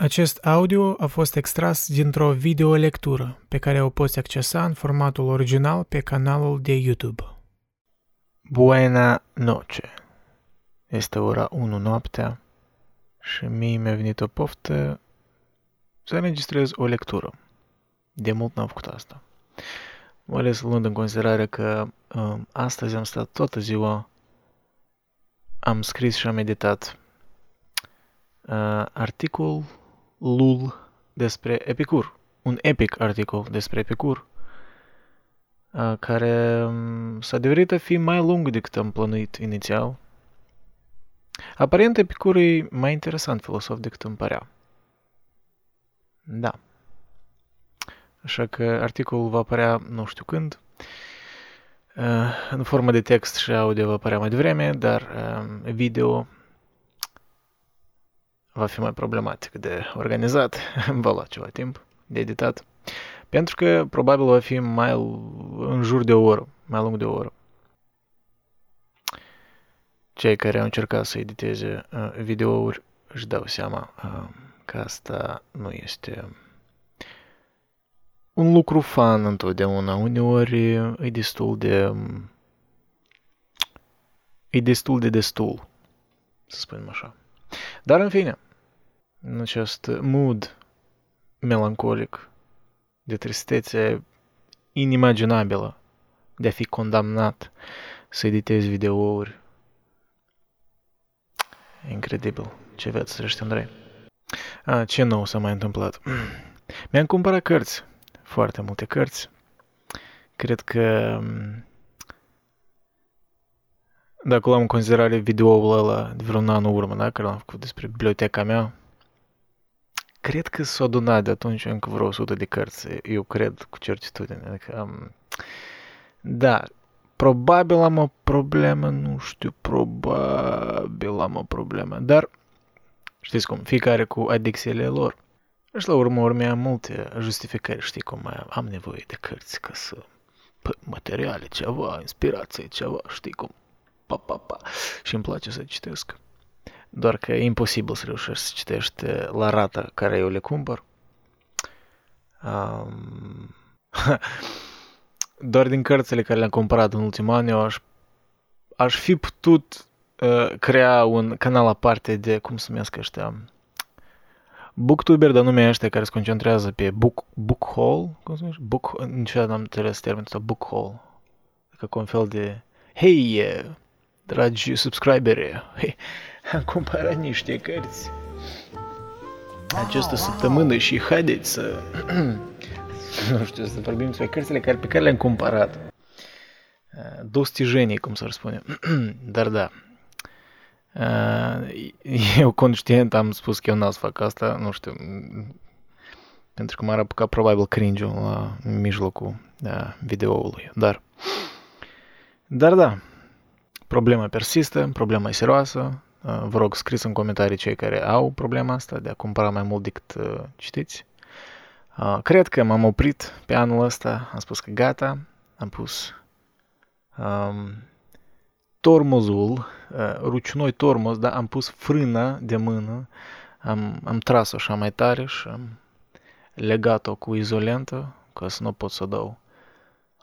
Acest audio a fost extras dintr-o videolectură pe care o poți accesa în formatul original pe canalul de YouTube. Buena noche! Este ora 1 noaptea și mie mi-a venit o poftă să înregistrez o lectură. De mult n-am făcut asta. Mai ales luând în considerare că uh, astăzi am stat toată ziua, am scris și am meditat uh, articol lul despre Epicur. Un epic articol despre Epicur, care s-a devenit a fi mai lung decât am plănuit inițial. Aparent, Epicur e mai interesant filosof decât îmi părea. Da. Așa că articolul va apărea nu știu când. În formă de text și audio va apărea mai devreme, dar video va fi mai problematic de organizat, va lua ceva timp de editat, pentru că probabil va fi mai în jur de o oră, mai lung de o oră. Cei care au încercat să editeze uh, videouri își dau seama uh, că asta nu este un lucru fan întotdeauna. Uneori e destul de e destul de destul, să spunem așa. Dar în fine, în acest mood melancolic de tristețe inimaginabilă de a fi condamnat să editezi videouri. Incredibil. Ce veți trăiești, Andrei? A, ce nou s-a mai întâmplat? Mi-am cumpărat cărți. Foarte multe cărți. Cred că dacă luăm în considerare videoul ăla de vreun an în urmă, da? care l-am făcut despre biblioteca mea, cred că s-a adunat de atunci încă vreo 100 de cărți, eu cred cu certitudine. Adică, um, da, probabil am o problemă, nu știu, probabil am o problemă, dar știți cum, fiecare cu adicțiile lor. Și la urmă urme am multe justificări, știi cum, am nevoie de cărți ca să materiale, ceva, inspirație, ceva, știi cum, pa, pa, pa. Și îmi place să citesc. Doar că e imposibil să reușești să citești la rata care eu le cumpăr. Um, doar din cărțile care le-am cumpărat în ultimul an, eu aș, aș fi putut uh, crea un canal aparte de, cum se numesc ăștia, booktuber, dar nume ăștia care se concentrează pe book, book haul, cum se numește? Book, niciodată n-am înțeles termenul ăsta, book haul. Adică cu un fel de, hei, dragi subscriberi, hei, am cumpărat niște cărți. Această săptămână și haideți să, nu știu, să vorbim despre cărțile care, pe care le-am cumpărat. Dostijenii, cum să spune. Dar da, eu conștient am spus că eu n-am să fac asta, nu știu, pentru că m-ar apuca probabil cringe la mijlocul videoului, dar dar da, problema persistă, problema e serioasă, Uh, vă rog, scris în comentarii cei care au problema asta de a cumpăra mai mult decât uh, citiți. Uh, cred că m-am oprit pe anul ăsta, am spus că gata, am pus um, tormozul, uh, rucinoi tormoz, dar am pus frâna de mână, am, am tras-o așa mai tare și am legat-o cu izolentă ca să nu pot să dau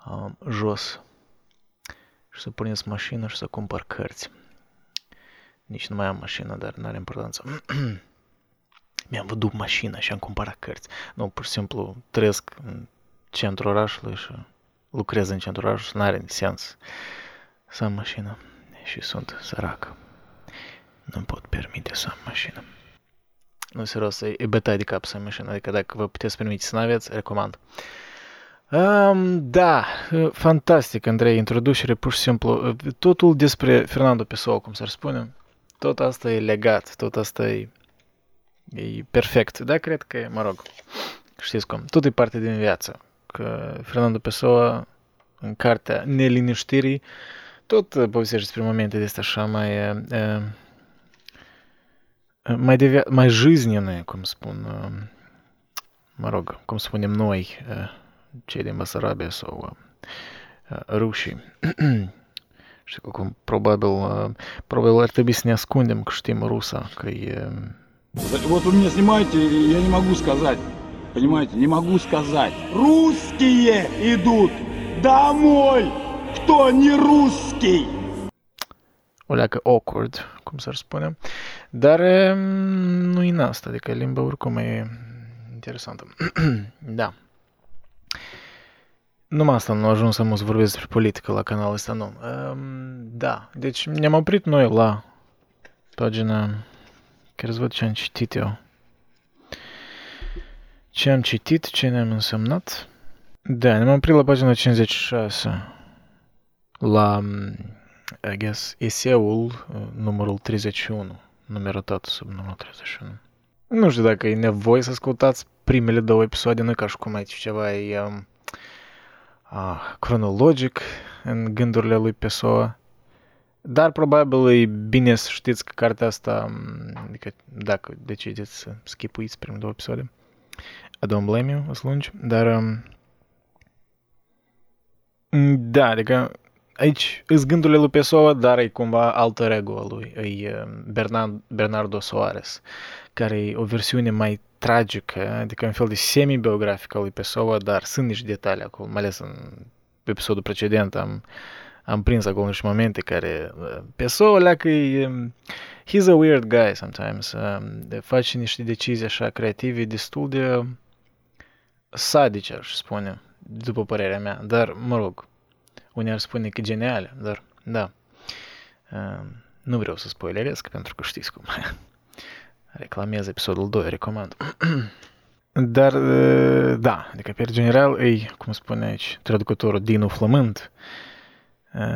um, jos și să puneți mașină și să cumpăr cărți. Nici nu mai am mașină, dar nu are importanță. Mi-am văzut mașina și am cumpărat cărți. Nu, pur și simplu trăiesc în centrul orașului și lucrez în centrul orașului și nu are sens să am mașină. Și sunt sărac. Nu pot permite să am mașină. Nu, serios, e bătaie de cap să am mașină. Adică dacă vă puteți permite să nu aveți, recomand. Um, da, fantastic, Andrei, introducere, pur și simplu, totul despre Fernando Pessoa, cum s-ar spune, tot asta e legat, tot asta e, e perfect. Da, cred că, mă rog, știți cum, tot e parte din viață. Că Fernando Pessoa, în cartea Neliniștirii, tot povestește despre momente de astea așa mai, e, mai, de, mai жизненные, cum spun, mă rog, cum spunem noi, cei din Basarabia sau rușii. Și cum probabil, probabil ar trebui să ne ascundem că știm rusa, că e Вот вы меня снимаете, я не могу сказать. Понимаете, не могу сказать. Русские идут домой! Кто не rусский? o leacă awkward, cum s-ar spune. Dar nu e asta, adică limba oricum e interesantă. da. Numai asta nu a ajuns să mă vorbesc despre politică la canalul ăsta, nu. Um, da, deci ne-am oprit noi la pagina... Chiar să văd ce am citit eu. Ce am citit, ce ne-am însemnat. Da, ne-am oprit la pagina 56. La, I guess, eseul numărul 31. Numerotat sub numărul 31. Nu știu dacă e nevoie să ascultați primele două episoade, nu ca și cum aici ceva e um, uh, cronologic în gândurile lui Pessoa. Dar probabil e bine să știți că cartea asta, adică dacă decideți să schipuiți primele două episoade, I don't blame you, o lungi, dar um, da, adică aici îs gândurile lui Pessoa, dar e cumva altă regulă lui, e Bernard, Bernardo Soares, care e o versiune mai tragică, adică un fel de semi-biografică a lui Pessoa, dar sunt niște detalii acolo, mai ales în episodul precedent am, am prins acolo niște momente care Pessoa leacă e, he's a weird guy sometimes, face niște decizii așa creative destul de sadice, aș spune, după părerea mea, dar mă rog, unii ar spune că geniale, dar da, nu vreau să spoileresc pentru că știți cum reclamez episodul 2, recomand. Dar, da, adică pe general e, cum spune aici traducătorul Dinu Flământ,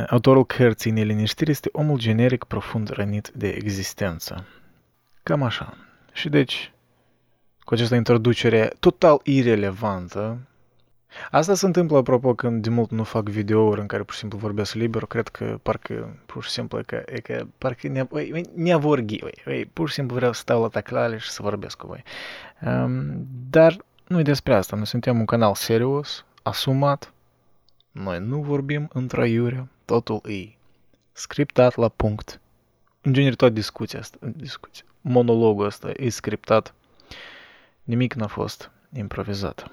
autorul cărții Neliniștiri este omul generic profund rănit de existență. Cam așa. Și deci, cu această introducere total irelevantă, Asta se întâmplă, apropo, când de mult nu fac videouri în care pur și simplu vorbesc liber, cred că parcă pur și simplu e că, e că parcă ne, e, ne avorghi, e, pur și simplu vreau să stau la taclale și să vorbesc cu voi. Um, dar nu e despre asta, noi suntem un canal serios, asumat, noi nu vorbim într iure, totul e scriptat la punct. În genere, toată discuția asta, discuția, monologul ăsta e scriptat, nimic n-a fost improvizat.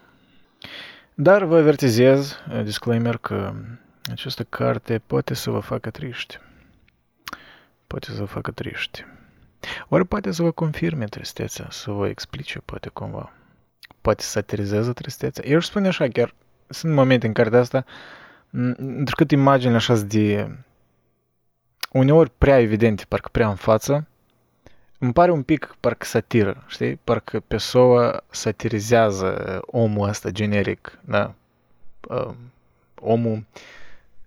Dar vă avertizez, disclaimer, că această carte poate să vă facă triști. Poate să vă facă triști. Ori poate să vă confirme tristețea, să vă explice, poate cumva. Poate să satirizeze tristețea. Eu aș spune așa, chiar sunt momente în care de asta, întrucât imaginile așa de uneori prea evidente, parcă prea în față, îmi pare un pic parcă satiră, știi? Parcă Pessoa satirizează omul ăsta generic, da? Uh, omul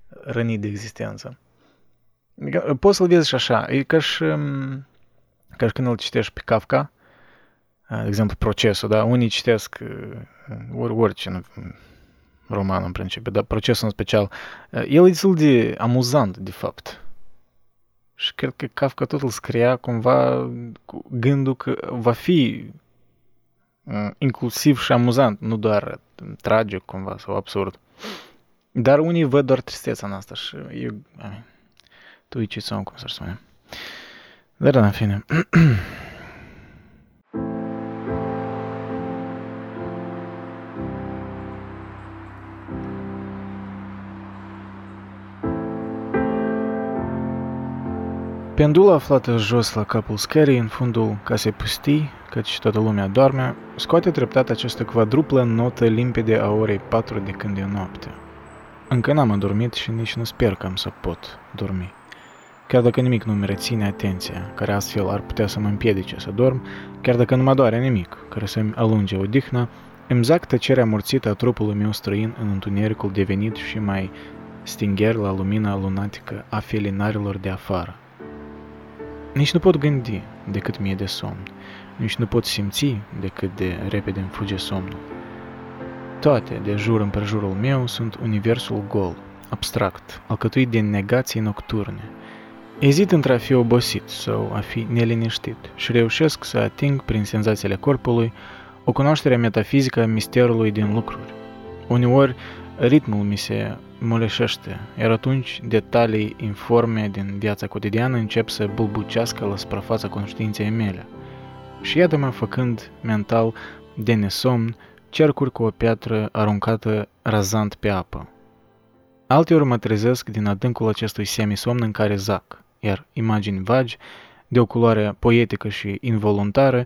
rănit de existență. Adică, poți să-l vezi și așa. E ca și, um, ca și când îl citești pe Kafka, de exemplu, procesul, da? Unii citesc ori, orice roman în principiu, dar procesul în special. El e destul de amuzant, de fapt. Și cred că Kafka tot îl scria cumva cu gândul că va fi inclusiv și amuzant, nu doar tragic cumva sau absurd. Dar unii văd doar tristețea în asta și eu, tu e ce cum să spune. Dar în fine. Pendula aflată jos la capul scării, în fundul casei pustii, căci toată lumea doarme, scoate treptat această quadruplă notă limpede a orei 4 de când e noapte. Încă n-am adormit și nici nu sper că am să pot dormi. Chiar dacă nimic nu mi reține atenția, care astfel ar putea să mă împiedice să dorm, chiar dacă nu mă doare nimic, care să-mi alunge odihna, îmi zac tăcerea morțită a trupului meu străin în întunericul devenit și mai stingher la lumina lunatică a felinarilor de afară. Nici nu pot gândi decât mie de somn, nici nu pot simți decât de repede îmi fuge somnul. Toate de jur împrejurul meu sunt universul gol, abstract, alcătuit din negații nocturne. Ezit între a fi obosit sau a fi neliniștit și reușesc să ating prin senzațiile corpului o cunoaștere metafizică a misterului din lucruri. Uneori, ritmul mi se moleșește, iar atunci detalii informe din viața cotidiană încep să bulbucească la suprafața conștiinței mele. și iată-mă făcând mental de nesomn cercuri cu o piatră aruncată razant pe apă. Alteori mă trezesc din adâncul acestui semisomn în care zac, iar imagini vagi, de o culoare poetică și involuntară,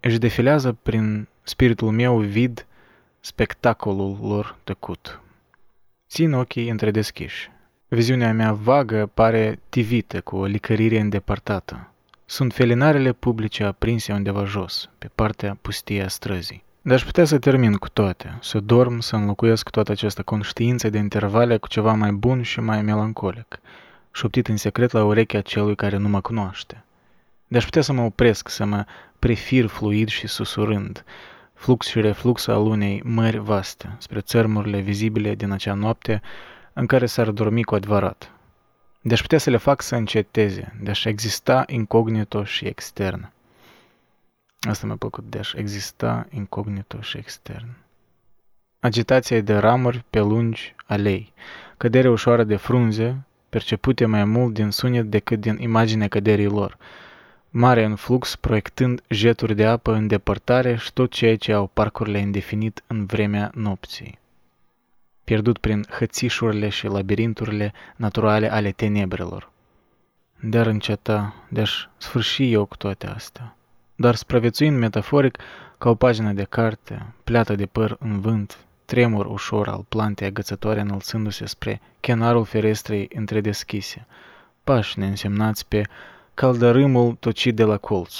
își defilează prin spiritul meu vid spectacolul lor tăcut. Țin ochii întredeschiși. Viziunea mea vagă pare tivită cu o licărire îndepărtată. Sunt felinarele publice aprinse undeva jos, pe partea pustie a străzii. Dar aș putea să termin cu toate, să dorm, să înlocuiesc toată această conștiință de intervale cu ceva mai bun și mai melancolic, șoptit în secret la urechea celui care nu mă cunoaște. De aș putea să mă opresc, să mă prefir fluid și susurând, flux și reflux al unei mări vaste, spre țărmurile vizibile din acea noapte în care s-ar dormi cu adevărat. De aș putea să le fac să înceteze, de aș exista incognito și extern. Asta mi-a plăcut, de aș exista incognito și extern. Agitația de ramuri pe lungi alei, cădere ușoară de frunze, percepute mai mult din sunet decât din imaginea căderii lor, mare în flux proiectând jeturi de apă în depărtare și tot ceea ce au parcurile indefinit în vremea nopții. Pierdut prin hățișurile și labirinturile naturale ale tenebrelor. Dar înceta, de-aș sfârși eu cu toate astea dar supraviețuind metaforic ca o pagină de carte, pleată de păr în vânt, tremur ușor al plantei agățătoare înălțându-se spre chenarul ferestrei întredeschise, pași neînsemnați pe caldărâmul tocit de la colț,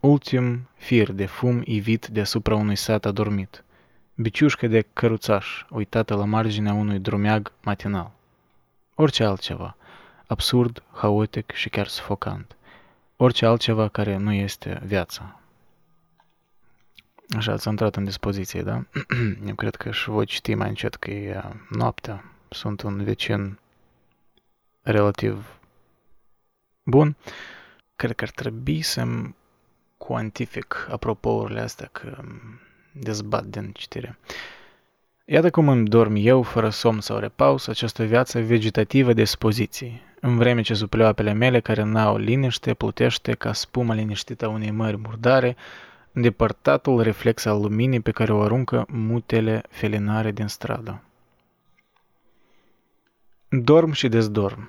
ultim fir de fum ivit deasupra unui sat adormit, biciușcă de căruțaș uitată la marginea unui drumeag matinal. Orice altceva, absurd, haotic și chiar sufocant orice altceva care nu este viața. Așa, ați intrat în dispoziție, da? Eu cred că și voi citi mai încet că e noaptea. Sunt un vecin relativ bun. Cred că ar trebui să-mi cuantific apropourile astea că dezbat din citire. Iată cum îmi dorm eu, fără somn sau repaus, această viață vegetativă de dispoziții, în vreme ce sub pleoapele mele, care n-au liniște, plutește ca spuma liniștită a unei mări murdare, îndepărtatul reflex al luminii pe care o aruncă mutele felinare din stradă. Dorm și dezdorm.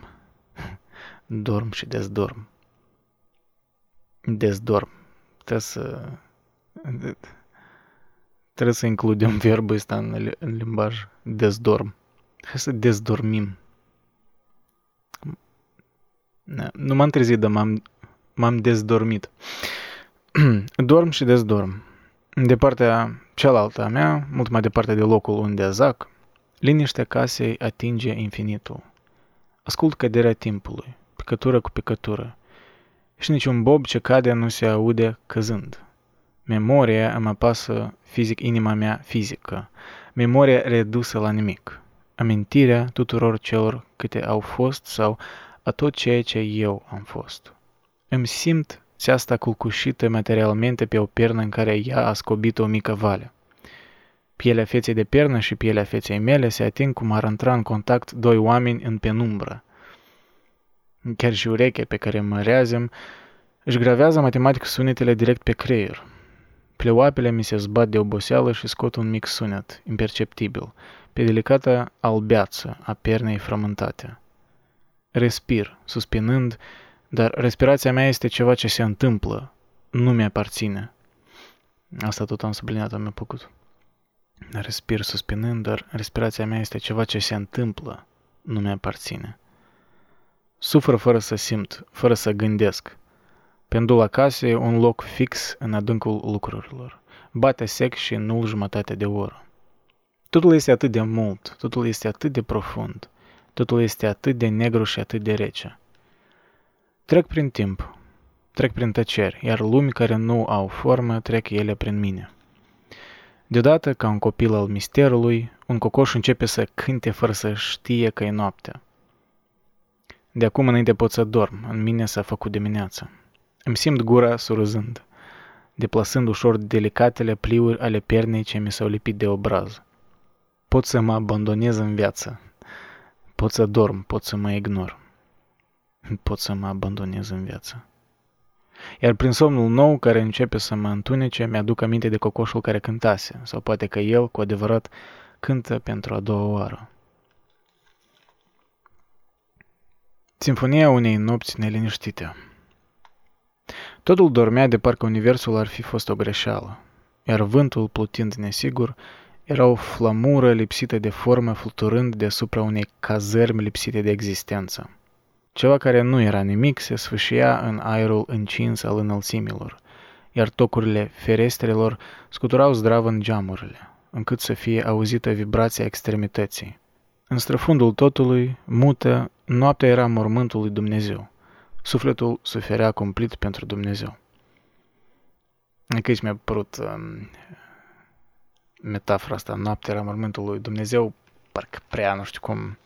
Dorm și dezdorm. Dezdorm. Trebuie să... Trebuie să includem verbul ăsta în, în limbaj. Dezdorm. Hai să dezdormim. Nu m-am trezit, dar m-am, m-am dezdormit. Dorm și dezdorm. De partea cealaltă a mea, mult mai departe de locul unde zac, liniștea casei atinge infinitul. Ascult căderea timpului, picătură cu picătură, și niciun bob ce cade nu se aude căzând. Memoria îmi apasă fizic inima mea fizică, memoria redusă la nimic, amintirea tuturor celor câte au fost sau a tot ceea ce eu am fost. Îmi simt țeasta culcușită materialmente pe o pernă în care ea a scobit o mică vale. Pielea feței de pernă și pielea feței mele se ating cum ar intra în contact doi oameni în penumbră. Chiar și urechea pe care mă reazem își gravează matematic sunetele direct pe creier. Pleoapele mi se zbat de oboseală și scot un mic sunet, imperceptibil, pe delicata albeață a pernei frământate. Respir, suspinând, dar respirația mea este ceva ce se întâmplă, nu mi-aparține. Asta tot am subliniat, am plăcut. Respir suspinând, dar respirația mea este ceva ce se întâmplă, nu mi-aparține. Sufăr fără să simt, fără să gândesc. Pendula casei un loc fix în adâncul lucrurilor. Bate sec și nu jumătate de oră. Totul este atât de mult, totul este atât de profund. Totul este atât de negru și atât de rece. Trec prin timp, trec prin tăceri, iar lumi care nu au formă trec ele prin mine. Deodată, ca un copil al misterului, un cocoș începe să cânte fără să știe că e noaptea. De acum înainte pot să dorm, în mine s-a făcut dimineața. Îmi simt gura surâzând, deplasând ușor delicatele pliuri ale pernei ce mi s-au lipit de obraz. Pot să mă abandonez în viață, Pot să dorm, pot să mă ignor. Pot să mă abandonez în viață. Iar prin somnul nou care începe să mă întunece, mi-aduc aminte de cocoșul care cântase, sau poate că el, cu adevărat, cântă pentru a doua oară. Sinfonia unei nopți neliniștite. Totul dormea de parcă universul ar fi fost o greșeală, iar vântul, plutind nesigur, era o flamură lipsită de formă fluturând deasupra unei cazărmi lipsite de existență. Ceva care nu era nimic se sfâșia în aerul încins al înălțimilor, iar tocurile ferestrelor scuturau zdravă în geamurile, încât să fie auzită vibrația extremității. În străfundul totului, mută, noaptea era mormântul lui Dumnezeu. Sufletul suferea cumplit pentru Dumnezeu. Încă aici mi-a părut um, metafora asta, noaptea era mormântul lui Dumnezeu, parcă prea, nu știu cum,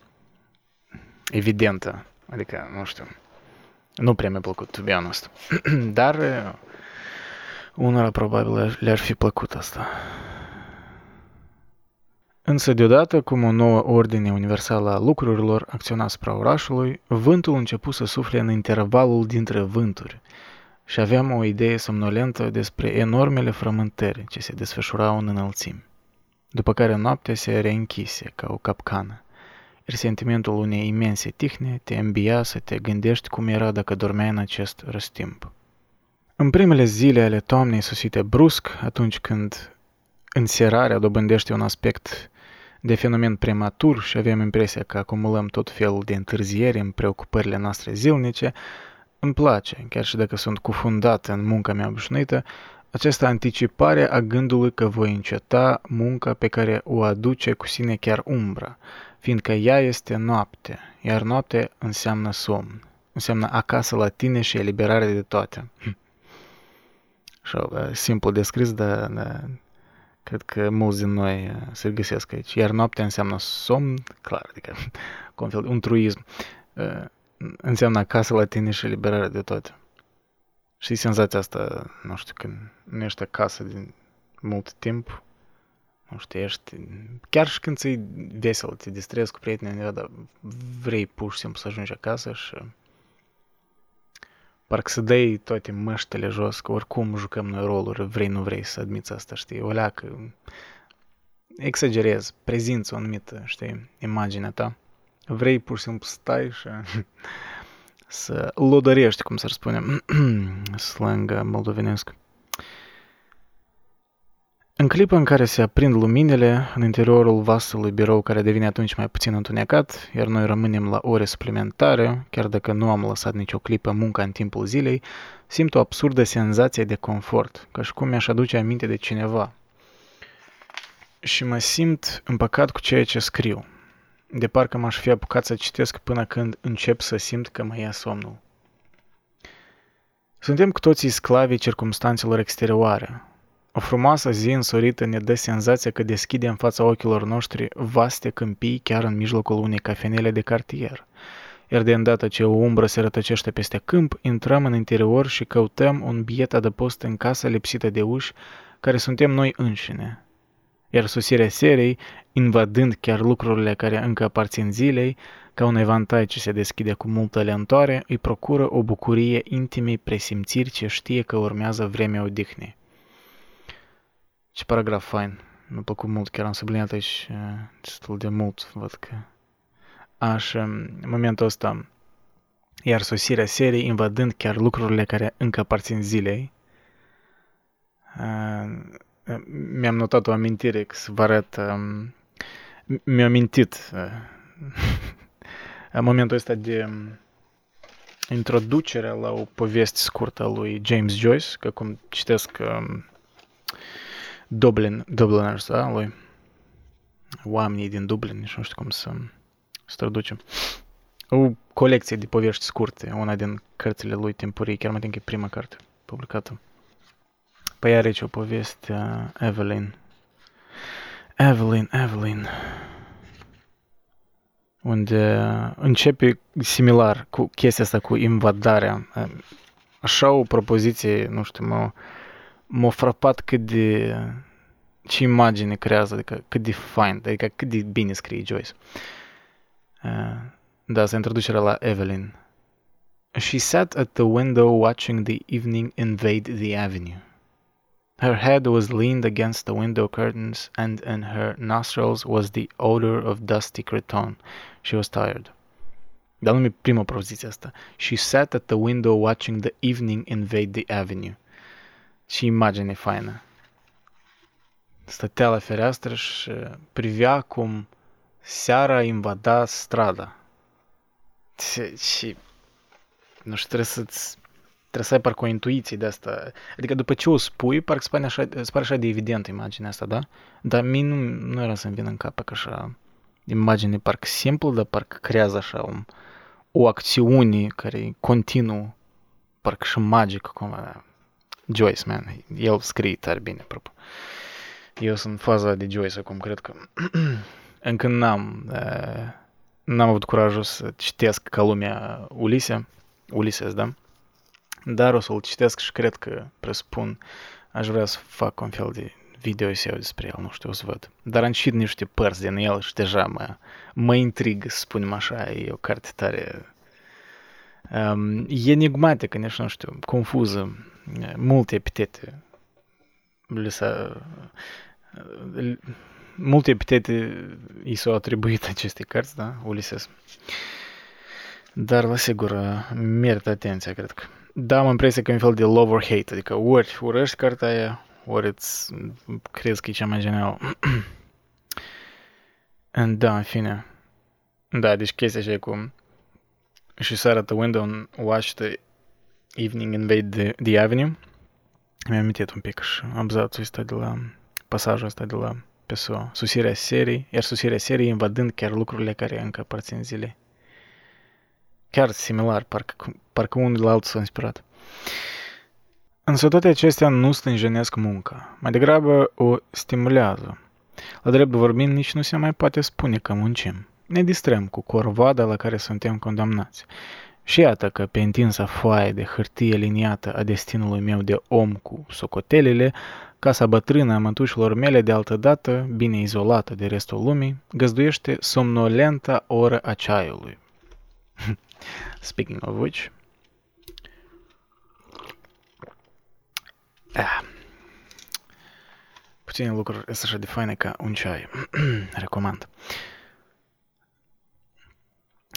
evidentă. Adică, nu știu, nu prea mi-a plăcut, to be honest. Dar unora probabil le-ar fi plăcut asta. Însă deodată, cum o nouă ordine universală a lucrurilor acționa asupra orașului, vântul început să sufle în intervalul dintre vânturi și aveam o idee somnolentă despre enormele frământări ce se desfășurau în înălțimi, după care noaptea se reînchise ca o capcană, iar sentimentul unei imense tihne te îmbia să te gândești cum era dacă dormeai în acest răstimp. În primele zile ale toamnei susite brusc, atunci când înserarea dobândește un aspect de fenomen prematur și avem impresia că acumulăm tot felul de întârzieri în preocupările noastre zilnice, îmi place, chiar și dacă sunt cufundat în munca mea obișnuită, această anticipare a gândului că voi înceta munca pe care o aduce cu sine chiar umbra, fiindcă ea este noapte, iar noapte înseamnă somn, înseamnă acasă la tine și eliberare de toate. Și simplu descris, dar, dar Cred că mulți din noi uh, se găsesc aici. Iar noaptea înseamnă somn, clar, adică un fel, un truism. Uh, înseamnă acasă la tine și eliberare de toate. Și senzația asta, nu știu, când nu ești acasă din mult timp, nu știu, ești, chiar și când ți-i vesel, te distrezi cu prietenii, dar vrei pur și simplu să ajungi acasă și parcă să dai toate măștele jos, că oricum jucăm noi roluri, vrei, nu vrei să admiți asta, știi, o leacă, exagerez, prezinți o anumită, știi, imaginea ta. Vrei pur și simplu să stai și să lodărești, cum să spune, slang moldovenesc. În clipa în care se aprind luminile, în interiorul vastului birou care devine atunci mai puțin întunecat, iar noi rămânem la ore suplimentare, chiar dacă nu am lăsat nicio clipă munca în timpul zilei, simt o absurdă senzație de confort, ca și cum mi-aș aduce aminte de cineva. Și mă simt împăcat cu ceea ce scriu, de parcă m-aș fi apucat să citesc până când încep să simt că mă ia somnul. Suntem cu toții sclavii circumstanțelor exterioare, o frumoasă zi însorită ne dă senzația că deschide în fața ochilor noștri vaste câmpii chiar în mijlocul unei cafenele de cartier. Iar de îndată ce o umbră se rătăcește peste câmp, intrăm în interior și căutăm un biet adăpost în casa lipsită de uși, care suntem noi înșine. Iar sosirea serei, invadând chiar lucrurile care încă aparțin zilei, ca un evantai ce se deschide cu multă lentoare, îi procură o bucurie intimei presimțiri ce știe că urmează vremea odihnei. Ce paragraf fain. Mi-a plăcut mult, chiar am subliniat aici destul de mult, văd că... Așa, în momentul ăsta, iar sosirea serii invadând chiar lucrurile care încă aparțin zilei, mi-am notat o amintire că să vă arăt, mi-a amintit în momentul ăsta de introducerea la o poveste scurtă a lui James Joyce, că cum citesc Dublin, Dubliners, da, lui oamenii din Dublin, nici nu știu cum să, să traducem. O colecție de povești scurte, una din cărțile lui timpurii, chiar mai că e prima carte publicată. Păi are aici o poveste, uh, Evelyn. Evelyn, Evelyn. Unde începe similar cu chestia asta cu invadarea. Așa o propoziție, nu știu, mă, m-a frapat cât de... ce imagine creează, adică cât de fain, adică cât de bine scrie Joyce. Uh, da, introducerea la Evelyn. She sat at the window watching the evening invade the avenue. Her head was leaned against the window curtains, and in her nostrils was the odor of dusty cretonne. She was tired. Dar nu mi prima propoziție asta. She sat at the window watching the evening invade the avenue. Și imagine faină. Stătea la fereastră și privea cum seara invada strada. Și, nu știu, trebuie să-ți trebuie să ai parcă o intuiție de asta. Adică după ce o spui, parcă spune așa, îți pare așa de evident imaginea asta, da? Dar mie nu, nu era să-mi vină în cap că așa imagine parcă simplă, dar parcă creează așa un, o acțiune care e continuu, parcă și magic cumva. Joyce, man, el scrie tare bine, apropo. Eu sunt în faza de Joyce acum, cred că încă n-am, uh, n-am avut curajul să citesc ca lumea Ulise, Ulises, da? Dar o să-l citesc și cred că, presupun, aș vrea să fac un fel de video eu despre el, nu știu, o să văd. Dar am citit niște părți din el și deja mă, mă intrigă, să spunem așa, e o carte tare um, enigmatică, nici nu știu, confuză, multe epitete le s-a, multe epitete i s-au atribuit acestei cărți, da, Ulises. Dar, la sigur, merită atenția, cred că. Da, am impresia că e un fel de love or hate, adică ori urăști cartea aia, ori îți crezi că e cea mai genială. da, în fine. Da, deci chestia așa cum și sat at the window and watch the evening invade the, the avenue. Mi-am amintit un pic și abzațul ăsta de la pasajul ăsta de la PSO. Susirea serii, iar susirea serii invadând chiar lucrurile care încă aparțin zilei. Chiar similar, parcă, parcă unul la altul s-a inspirat. Însă toate acestea nu stânjenesc munca, mai degrabă o stimulează. La drept vorbind, nici nu se mai poate spune că muncim. Ne distrăm cu corvada la care suntem condamnați. Și iată că pe întinsa foaie de hârtie liniată a destinului meu de om cu socotelele, casa bătrână a mătușilor mele de altă dată, bine izolată de restul lumii, găzduiește somnolenta oră a ceaiului. Speaking of which, ah, puține lucruri sunt așa de faine ca un ceai. Recomand.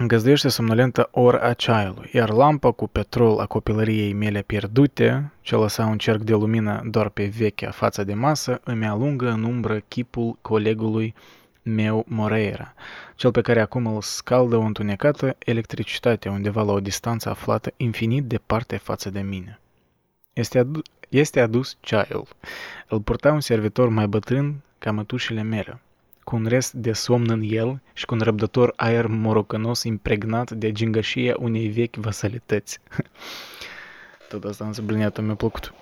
Găzduiește somnolentă ori a ceaiului, iar lampa cu petrol a copilăriei mele pierdute, ce lăsa un cerc de lumină doar pe vechea față de masă, îmi alungă în umbră chipul colegului meu Moreira, cel pe care acum îl scaldă o întunecată electricitate undeva la o distanță aflată infinit departe față de mine. Este, adu- este adus ceaiul. Îl purta un servitor mai bătrân ca mătușile mele, cu un rest de somn în el și cu un răbdător aer morocănos impregnat de gingășia unei vechi vasalități. Tot asta am subliniat, mi-a plăcut.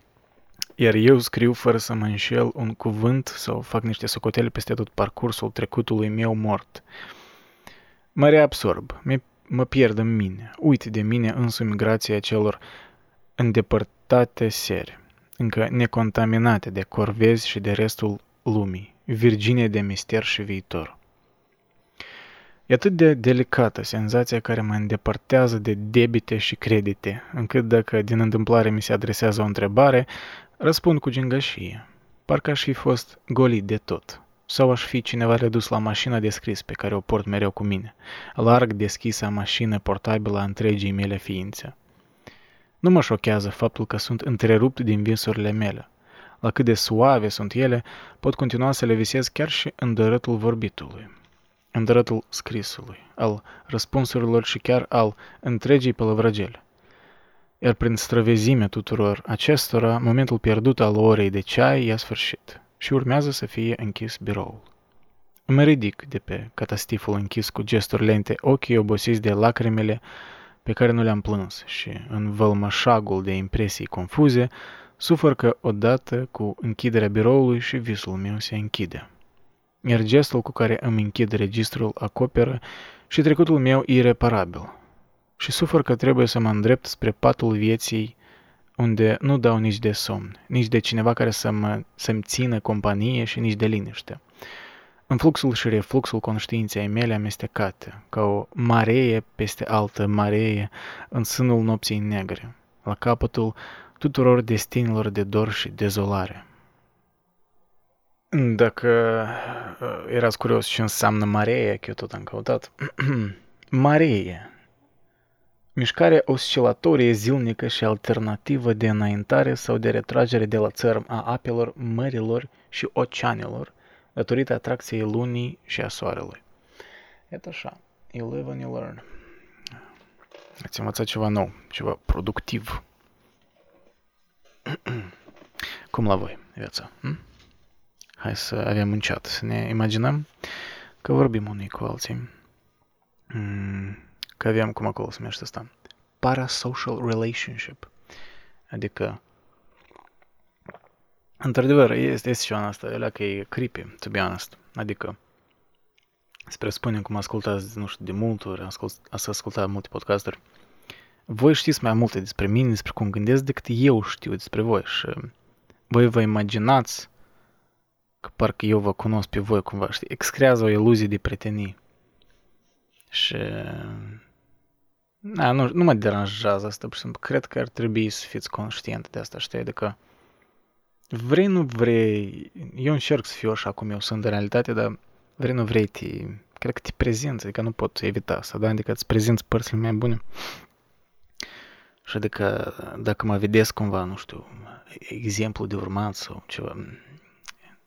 Iar eu scriu fără să mă înșel un cuvânt sau fac niște socotele peste tot parcursul trecutului meu mort. Mă reabsorb, mă pierd în mine, uit de mine însumi grația celor îndepărtate seri, încă necontaminate de corvezi și de restul lumii, virgine de mister și viitor. E atât de delicată senzația care mă îndepărtează de debite și credite, încât dacă din întâmplare mi se adresează o întrebare, Răspund cu gingășie. Parcă aș fi fost golit de tot. Sau aș fi cineva redus la mașina de scris pe care o port mereu cu mine, larg deschisă mașină portabilă a întregii mele ființe. Nu mă șochează faptul că sunt întrerupt din visurile mele. La cât de suave sunt ele, pot continua să le visez chiar și în dărătul vorbitului, în dărătul scrisului, al răspunsurilor și chiar al întregii pălăvrăgele iar prin străvezimea tuturor acestora, momentul pierdut al orei de ceai i-a sfârșit și urmează să fie închis biroul. Mă ridic de pe catastiful închis cu gesturi lente, ochii obosiți de lacrimele pe care nu le-am plâns și, în vălmășagul de impresii confuze, sufăr că odată cu închiderea biroului și visul meu se închide. Iar gestul cu care îmi închid registrul acoperă și trecutul meu ireparabil, și sufăr că trebuie să mă îndrept spre patul vieții unde nu dau nici de somn, nici de cineva care să mă, să-mi țină companie și nici de liniște. în fluxul și refluxul conștiinței mele amestecate, ca o maree peste altă maree în sânul nopții negre, la capătul tuturor destinilor de dor și dezolare. Dacă uh, erați curios ce înseamnă maree, că eu tot am căutat, maree, mișcare oscilatorie zilnică și alternativă de înaintare sau de retragere de la țărm a apelor, mărilor și oceanelor, datorită atracției lunii și a soarelui. Iată așa, you live and you learn. Ați învățat ceva nou, ceva productiv. Cum la voi viața? Hm? Hai să avem un chat, să ne imaginăm că vorbim unii cu alții. Mm, că avem, cum acolo se numește asta, parasocial relationship. Adică Într-adevăr, este, este ceva asta, alea că e creepy, to be honest. Adică, spre spunem cum ascultați, nu știu, de multe ori, ascult, ați ascultat multe podcasturi, voi știți mai multe despre mine, despre cum gândesc, decât eu știu despre voi și voi vă imaginați că parcă eu vă cunosc pe voi cumva, știi, excrează o iluzie de prietenie. Și na, nu, nu mă deranjează asta, pur și simplu, cred că ar trebui să fiți conștient de asta, știi, adică vrei, nu vrei, eu încerc să fiu așa cum eu sunt în realitate, dar vrei, nu vrei, te, cred că te prezinți, adică nu pot evita asta, da? Adică îți prezinți părțile mai bune. Și adică dacă mă vedeți cumva, nu știu, exemplu de urmat sau ceva,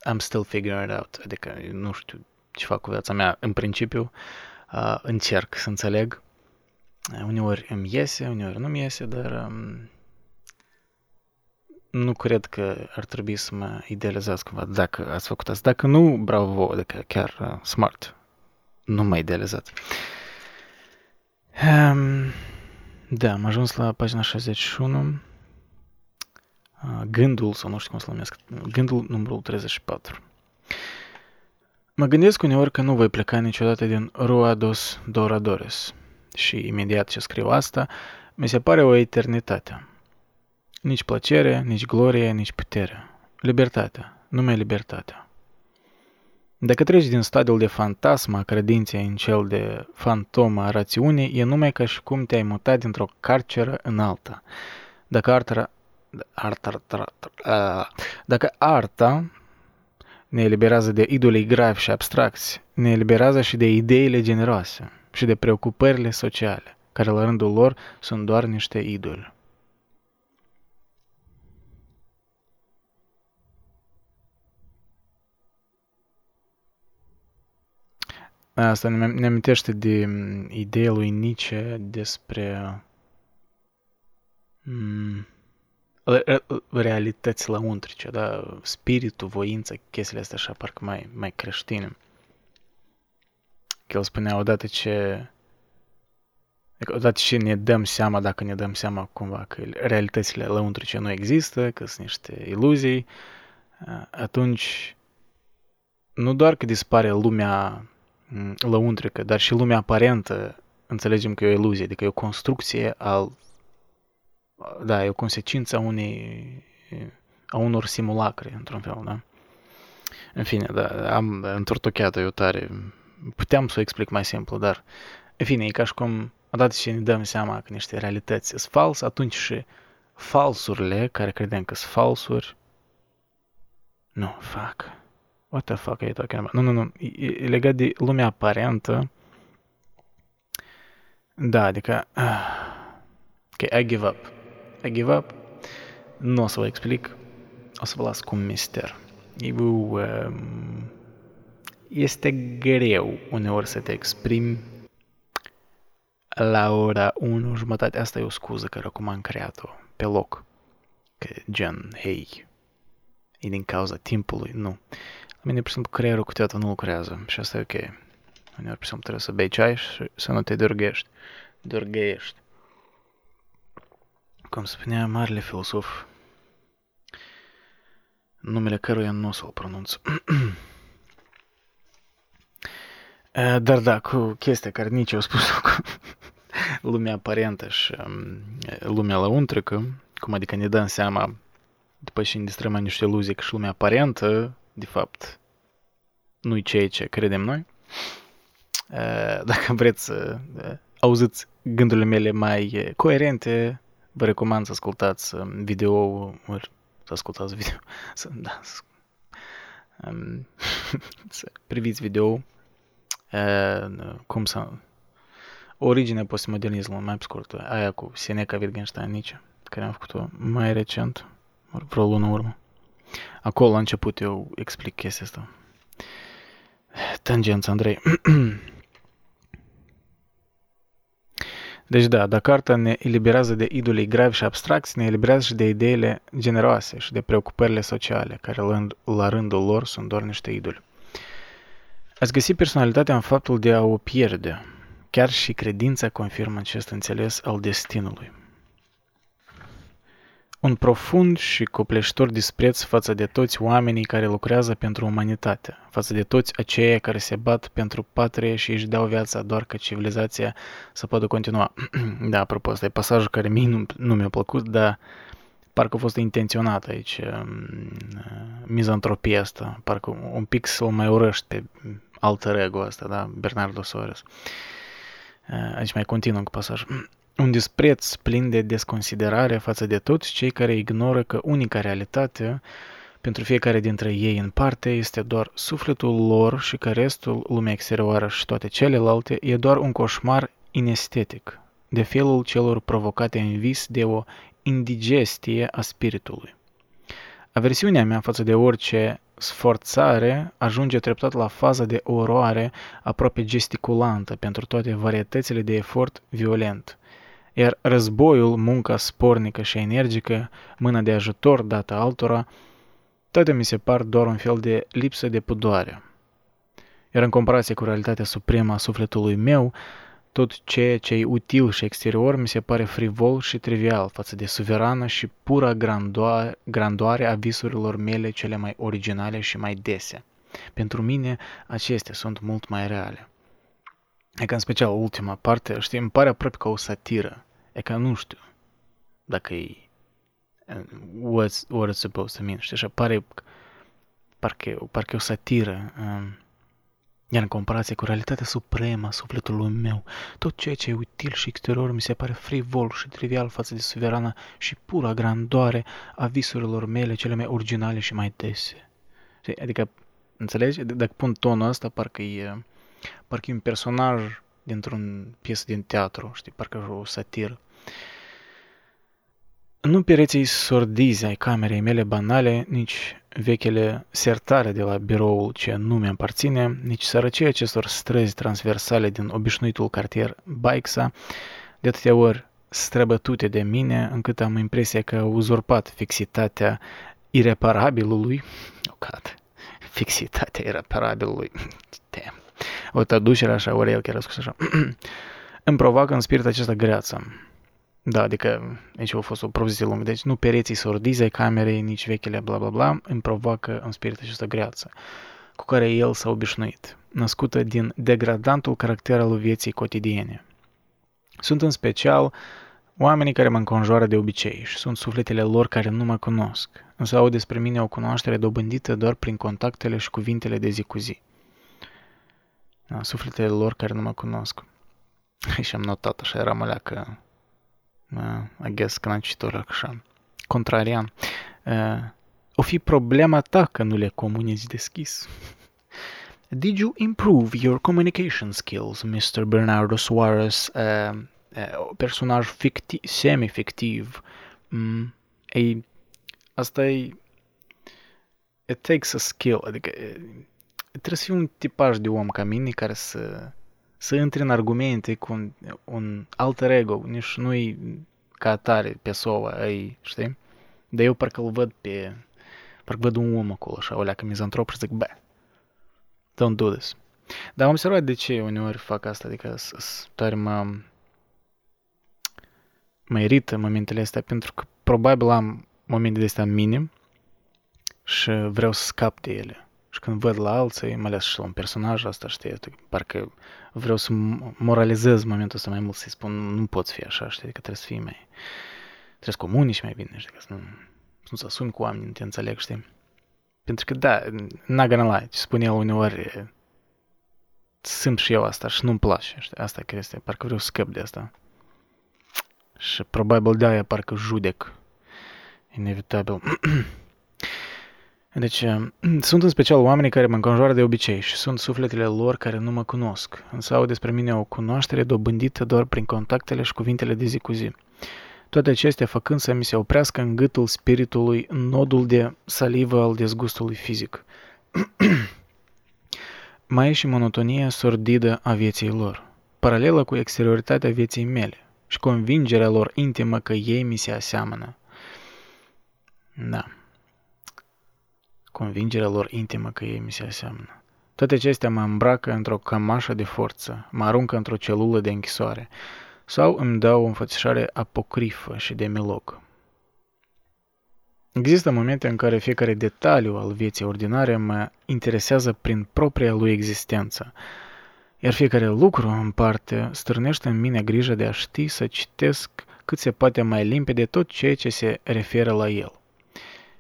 I'm still figuring it out, adică nu știu ce fac cu viața mea. În principiu, uh, încerc să înțeleg. Uneori îmi iese, uneori nu mi iese, dar um, nu cred că ar trebui să mă idealizați cumva dacă ați făcut asta. Dacă nu, bravo, adică chiar uh, smart. Nu mă idealizați. Um, da, am ajuns la pagina 61. Uh, gândul, sau nu știu cum să numesc, gândul numărul 34. Mă gândesc uneori că nu voi pleca niciodată din Ruados Doradores. Și imediat ce scriu asta, mi se pare o eternitate. Nici plăcere, nici glorie, nici putere. Libertatea, numai libertatea. Dacă treci din stadiul de fantasma a credinței în cel de fantoma a rațiunii, e numai ca și cum te-ai mutat dintr-o carceră în alta. Dacă arta, arta, arta, dacă arta ne eliberează de idolii gravi și abstracți, ne eliberează și de ideile generoase și de preocupările sociale, care la rândul lor sunt doar niște idoli. Asta ne, ne amintește de mm, ideea lui Nietzsche despre mm, realități lăuntrice, da? Spiritul, voința, chestiile astea așa parcă mai, mai creștine. Că el spunea odată ce Adică odată ce ne dăm seama, dacă ne dăm seama cumva că realitățile lăuntrice nu există, că sunt niște iluzii, atunci nu doar că dispare lumea lăuntrică, dar și lumea aparentă înțelegem că e o iluzie, adică e o construcție al da, e o consecință a unei a unor simulacre, într-un fel, da? În fine, da, am întortocheat eu tare. Puteam să o explic mai simplu, dar în fine, e ca și cum odată ce ne dăm seama că niște realități sunt false, atunci și falsurile, care credem că sunt falsuri, nu, fac. What the fuck are you talking about? Nu, nu, nu. E, e legat de lumea aparentă. Da, adică... Uh, ok, I give up. I give up. Nu o să vă explic. O să vă las cu un mister. Eu, um, este greu uneori să te exprimi la ora 1 jumătate. Asta e o scuză care acum am creat-o pe loc. Că gen, hei, e din cauza timpului. Nu. La mine, pur și simplu, creierul câteodată nu lucrează și asta e ok. Uneori, pur și simplu, trebuie să bei ceai și să nu te dărghești. Dărghești. Cum spunea marele filosof, numele căruia nu o să-l pronunț. Dar da, cu chestia care nici eu spus cu lumea aparentă și lumea lăuntrică, cum adică ne dăm seama după ce ne distrăm niște iluzii că și lumea aparentă de fapt, nu-i ceea ce credem noi. Uh, dacă vreți să uh, auziți gândurile mele mai uh, coerente, vă recomand să ascultați um, video să ascultați video, să, da, să, um, să priviți video uh, cum să originea postmodernismului mai scurt, aia cu Seneca Wittgenstein Nietzsche, care am făcut-o mai recent, vreo lună urmă. Acolo la început eu explic chestia asta. Tangența, Andrei. Deci da, dacă arta ne eliberează de idolii gravi și abstracți, ne eliberează și de ideile generoase și de preocupările sociale, care la rândul lor sunt doar niște idoli. Ați găsit personalitatea în faptul de a o pierde. Chiar și credința confirmă acest înțeles al destinului un profund și copleșitor dispreț față de toți oamenii care lucrează pentru umanitate, față de toți aceia care se bat pentru patrie și își dau viața doar ca civilizația să poată continua. da, apropo, ăsta e pasajul care mie nu, nu mi-a plăcut, dar parcă a fost intenționat aici um, mizantropia asta, parcă un pic să-l mai urăști pe alter ego asta, da, Bernardo Soares. Uh, aici mai continuă cu pasajul un dispreț plin de desconsiderare față de toți cei care ignoră că unica realitate pentru fiecare dintre ei în parte este doar sufletul lor și că restul, lumea exterioară și toate celelalte, e doar un coșmar inestetic, de felul celor provocate în vis de o indigestie a spiritului. Aversiunea mea față de orice sforțare ajunge treptat la faza de oroare aproape gesticulantă pentru toate varietățile de efort violent – iar războiul, munca spornică și energică, mâna de ajutor dată altora, toate mi se par doar un fel de lipsă de pudoare. Iar în comparație cu realitatea supremă a sufletului meu, tot ceea ce e util și exterior mi se pare frivol și trivial față de suverană și pura grandoare, grandoare a visurilor mele cele mai originale și mai dese. Pentru mine, acestea sunt mult mai reale. E ca în special ultima parte, știi, îmi pare aproape ca o satiră. E ca nu știu dacă e what's, what it's supposed to mean, știi, așa pare parcă, parcă o satiră. Um, iar în comparație cu realitatea supremă a sufletului meu, tot ceea ce e util și exterior mi se pare frivol și trivial față de suverana și pura grandoare a visurilor mele cele mai originale și mai dese. Adică, înțelegi? Dacă pun tonul ăsta, parcă e parcă e un personaj dintr-un piesă din teatru, știi, parcă o satiră. Nu pereții sordizi ai camerei mele banale, nici vechele sertare de la biroul ce nu mi aparține, nici sărăcia acestor străzi transversale din obișnuitul cartier Baixa, de atâtea ori străbătute de mine, încât am impresia că au uzurpat fixitatea ireparabilului, oh God, fixitatea ireparabilului, damn, o traducere așa, ori el chiar a spus așa, îmi provoacă în spirit această greață. Da, adică aici a fost o propoziție lungă. Deci nu pereții sordizi ai camerei, nici vechile bla bla bla, îmi provoacă în spirit această greață cu care el s-a obișnuit, născută din degradantul caracter al vieții cotidiene. Sunt în special oamenii care mă înconjoară de obicei și sunt sufletele lor care nu mă cunosc, însă au despre mine o cunoaștere dobândită doar prin contactele și cuvintele de zi cu zi da, sufletele lor care nu mă cunosc. Și am notat așa, era măleacă, uh, I guess, că n-am citit așa, contrarian. Uh, o fi problema ta că nu le comunici deschis. Did you improve your communication skills, Mr. Bernardo Suarez, uh, uh, personaj fictiv, semi-fictiv? Mm, ei, asta e... It takes a skill, adică trebuie să fii un tipaj de om ca mine care să, să intre în argumente cu un, un alter ego, nici nu-i ca atare pe sova, ai, știi? Dar eu parcă îl văd pe, parcă văd un om acolo, așa, o leacă mizantrop și zic, bă, don't do this. Dar am observat de ce uneori fac asta, adică tare mă, mă irită momentele astea, pentru că probabil am momente de astea minim și vreau să scap de ele. Și când văd la alții, mai ales și la un personaj asta, știi, parcă vreau să moralizez momentul ăsta mai mult, să-i spun, nu poți fi așa, știi, că trebuie să fii mai... Trebuie să comunici mai bine, știi, că să nu, să nu-ți asumi cu oamenii, nu te înțeleg, știi? Pentru că, da, n-a gonna lie, ce spune el uneori, simt și eu asta și nu-mi place, știi? Asta că este, parcă vreau să scăp de asta. Și probabil de-aia parcă judec. Inevitabil. Deci, sunt în special oamenii care mă înconjoară de obicei și sunt sufletele lor care nu mă cunosc, însă au despre mine o cunoaștere dobândită doar prin contactele și cuvintele de zi cu zi. Toate acestea făcând să mi se oprească în gâtul spiritului nodul de salivă al dezgustului fizic. Mai e și monotonia sordidă a vieții lor, paralelă cu exterioritatea vieții mele și convingerea lor intimă că ei mi se aseamănă. Da. Convingerea lor intimă că ei mi se aseamănă. Toate acestea mă îmbracă într-o cămașă de forță, mă aruncă într-o celulă de închisoare sau îmi dau o înfățișare apocrifă și de milog. Există momente în care fiecare detaliu al vieții ordinare mă interesează prin propria lui existență, iar fiecare lucru în parte stârnește în mine grija de a ști să citesc cât se poate mai limpede tot ceea ce se referă la el.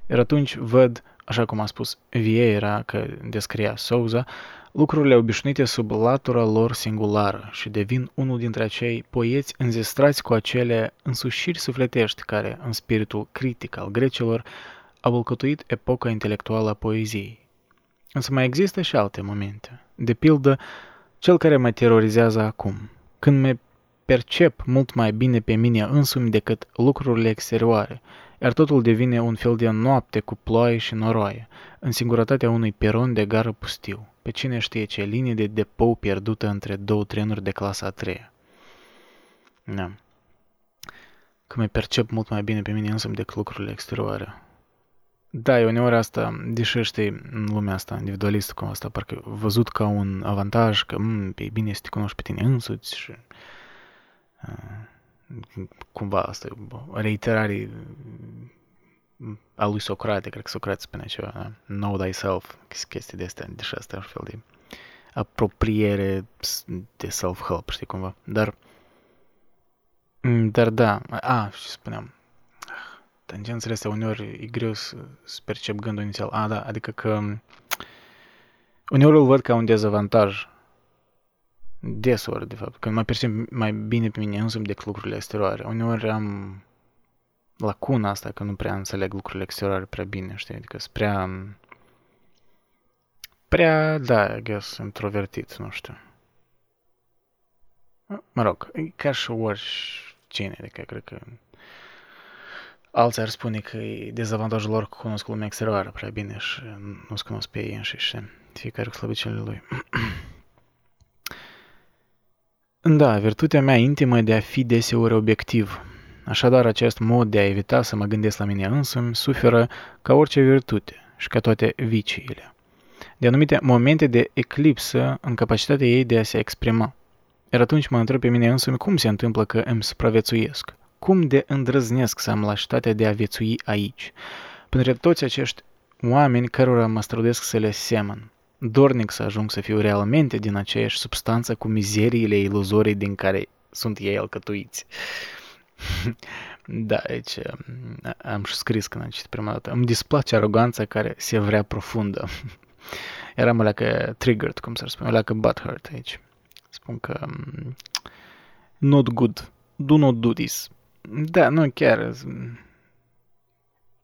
Iar atunci văd, așa cum a spus Vieira, că descria Souza, lucrurile obișnuite sub latura lor singulară și devin unul dintre acei poeți înzestrați cu acele însușiri sufletești care, în spiritul critic al grecilor, au alcătuit epoca intelectuală a poeziei. Însă mai există și alte momente. De pildă, cel care mă terorizează acum, când mă percep mult mai bine pe mine însumi decât lucrurile exterioare, iar totul devine un fel de noapte cu ploaie și noroaie, în singurătatea unui peron de gară pustiu, pe cine știe ce linie de depou pierdută între două trenuri de clasa a treia. Da. Că mă percep mult mai bine pe mine însumi decât lucrurile exterioare. Da, e uneori asta, deși știi, în lumea asta, individualistă cum asta, parcă văzut ca un avantaj, că m- e bine să te cunoști pe tine însuți și uh, cumva asta e o reiterare a lui Socrate, cred că Socrate spune ceva, da? know thyself, chestii de astea, deși asta e un fel de apropiere de self-help, știi cumva, dar dar da, a, și spuneam, tangențele astea uneori e greu să, să percep gândul inițial. A, da, adică că uneori îl văd ca un dezavantaj deseori, de fapt, când mă percep mai bine pe mine însumi decât lucrurile exterioare. Uneori am lacuna asta că nu prea înțeleg lucrurile exterioare prea bine, știi? Adică sunt prea... Prea, da, I guess, introvertit, nu știu. Mă rog, e ca și oricine, adică cred că alții ar spune că e dezavantajul lor că cunosc lumea exterioară prea bine și nu-ți cunosc pe ei înșiși, fiecare cu slăbiciunile lui. Da, virtutea mea intimă de a fi deseori obiectiv. Așadar, acest mod de a evita să mă gândesc la mine însumi suferă ca orice virtute și ca toate viciile. De anumite momente de eclipsă în capacitatea ei de a se exprima. Iar atunci mă întreb pe mine însumi cum se întâmplă că îmi supraviețuiesc. Cum de îndrăznesc să am lașitatea de a viețui aici? Pentru toți acești oameni cărora mă strădesc să le semăn dornic să ajung să fiu realmente din aceeași substanță cu mizeriile iluzorii din care sunt ei alcătuiți. da, aici um, am și scris când am citit prima dată. Îmi displace aroganța care se vrea profundă. Eram o leacă triggered, cum s-ar spune, o leacă butthurt aici. Spun că um, not good, do not do this. Da, nu chiar.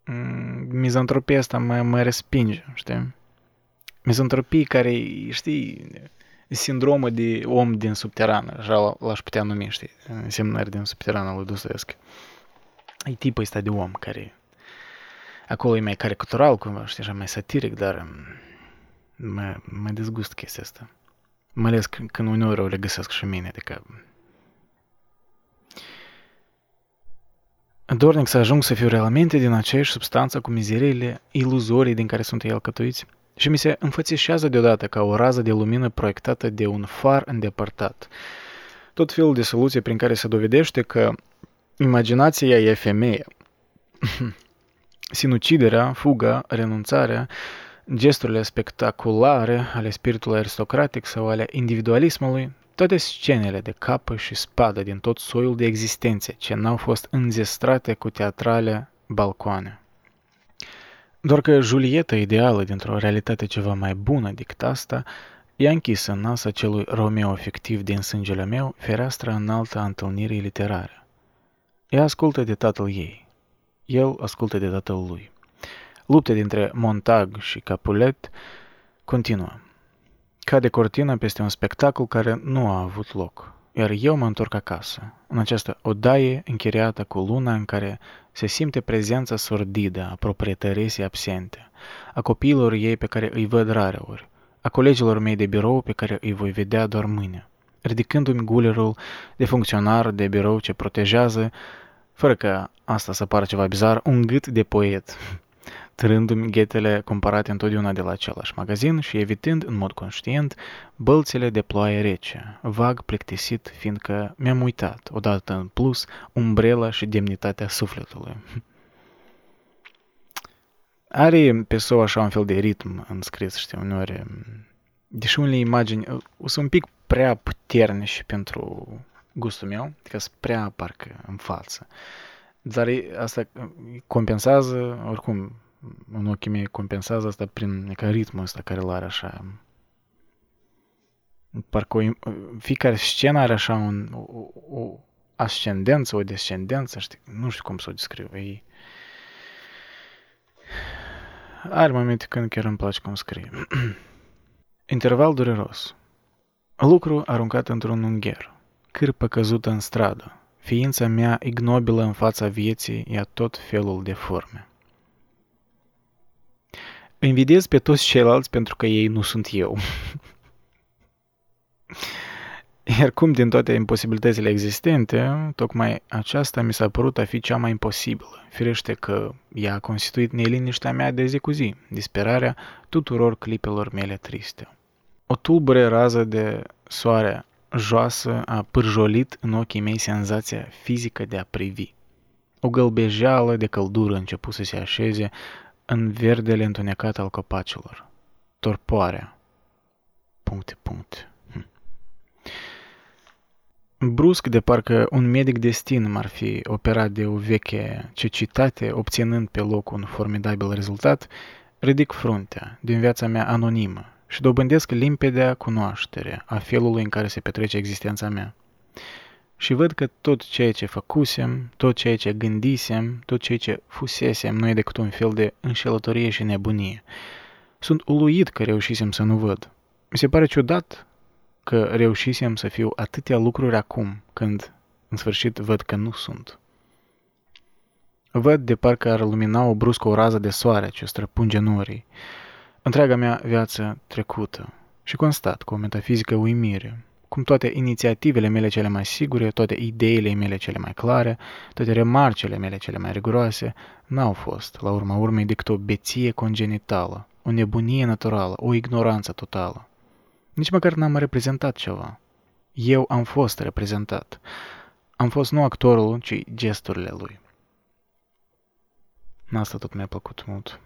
Mm, mizantropia asta mă, mă respinge, știi? Mizantropie care, știi, sindromul de om din subterană, așa l-aș putea numi, știi, însemnări din subterană lui Dostoevski. E tipul ăsta de om care acolo e mai caricatural cumva, știi, așa mai satiric, dar mă, mă dezgust chestia asta. Mai ales când uneori o regăsesc și mine, adică Dornic să ajung să fiu realmente din aceeași substanță cu mizeriile iluzorii din care sunt ei alcătuiți și mi se înfățișează deodată ca o rază de lumină proiectată de un far îndepărtat. Tot felul de soluție prin care se dovedește că imaginația e femeie. Sinuciderea, fuga, renunțarea, gesturile spectaculare ale spiritului aristocratic sau ale individualismului, toate scenele de capă și spadă din tot soiul de existențe ce n-au fost înzestrate cu teatrale balcoane. Doar că Julieta ideală dintr-o realitate ceva mai bună decât asta, i-a închis în nas acelui Romeo fictiv din sângele meu fereastra înaltă a întâlnirii literare. Ea ascultă de tatăl ei. El ascultă de tatăl lui. Lupte dintre Montag și Capulet continuă. Ca de cortină peste un spectacol care nu a avut loc iar eu mă întorc acasă, în această odaie închiriată cu luna în care se simte prezența sordidă a proprietăresii absente, a copiilor ei pe care îi văd rare ori, a colegilor mei de birou pe care îi voi vedea doar mâine, ridicându-mi gulerul de funcționar de birou ce protejează, fără că asta să pară ceva bizar, un gât de poet, trându-mi ghetele cumpărate întotdeauna de la același magazin și evitând în mod conștient bălțile de ploaie rece, vag plictisit fiindcă mi-am uitat, odată în plus, umbrela și demnitatea sufletului. Are pe sau așa un fel de ritm în scris, știi, uneori, deși unele imagini sunt un pic prea puternici pentru gustul meu, adică sunt prea parcă în față. Dar asta compensează, oricum, în ochii mei compensează asta prin ca ritmul ăsta care îl are așa. Parcă o, fiecare scenă are așa un, o, o ascendență, o descendență, știi? nu știu cum să o descriu. E... Are momente când chiar îmi place cum scrie. Interval dureros. Lucru aruncat într-un ungher. Cârpă căzută în stradă. Ființa mea ignobilă în fața vieții ia tot felul de forme. Invidiez pe toți ceilalți pentru că ei nu sunt eu. Iar cum din toate imposibilitățile existente, tocmai aceasta mi s-a părut a fi cea mai imposibilă. Firește că ea a constituit neliniștea mea de zi cu zi, disperarea tuturor clipelor mele triste. O tulbure rază de soare joasă a pârjolit în ochii mei senzația fizică de a privi. O gălbejeală de căldură a început să se așeze în verdele întunecat al copacilor. Torpoarea. Puncte, puncte. Hm. Brusc, de parcă un medic destin m-ar fi operat de o veche cecitate, obținând pe loc un formidabil rezultat, ridic fruntea din viața mea anonimă și dobândesc limpedea cunoaștere a felului în care se petrece existența mea și văd că tot ceea ce făcusem, tot ceea ce gândisem, tot ceea ce fusesem nu e decât un fel de înșelătorie și nebunie. Sunt uluit că reușisem să nu văd. Mi se pare ciudat că reușisem să fiu atâtea lucruri acum, când în sfârșit văd că nu sunt. Văd de parcă ar lumina o bruscă o rază de soare ce străpunge norii. Întreaga mea viață trecută și constat cu o metafizică uimire cum toate inițiativele mele cele mai sigure, toate ideile mele cele mai clare, toate remarcele mele cele mai riguroase, n-au fost, la urma urmei, decât o beție congenitală, o nebunie naturală, o ignoranță totală. Nici măcar n-am reprezentat ceva. Eu am fost reprezentat. Am fost nu actorul, ci gesturile lui. Asta tot mi-a plăcut mult.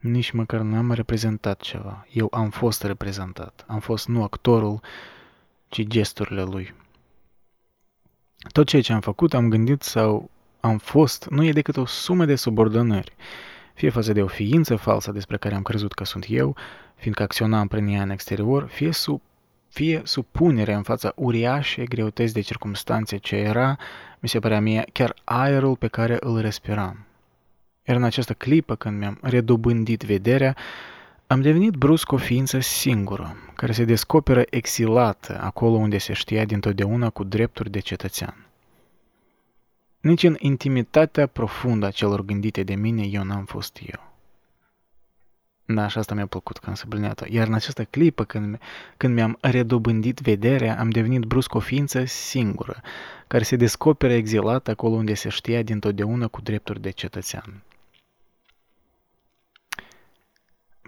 Nici măcar n-am reprezentat ceva. Eu am fost reprezentat. Am fost nu actorul, ci gesturile lui. Tot ceea ce am făcut, am gândit sau am fost, nu e decât o sumă de subordonări. Fie față de o ființă falsă despre care am crezut că sunt eu, fiindcă acționam prin ea în exterior, fie sub fie supunerea în fața uriașei greutăți de circumstanțe ce era, mi se părea mie, chiar aerul pe care îl respiram. Iar în această clipă, când mi-am redobândit vederea, am devenit brusc o ființă singură, care se descoperă exilată acolo unde se știa dintotdeauna cu drepturi de cetățean. Nici în intimitatea profundă a celor gândite de mine eu n-am fost eu. Da, și asta mi-a plăcut că am subliniat-o. Iar în această clipă, când, când mi-am redobândit vederea, am devenit brusc o ființă singură, care se descoperă exilată acolo unde se știa dintotdeauna cu drepturi de cetățean.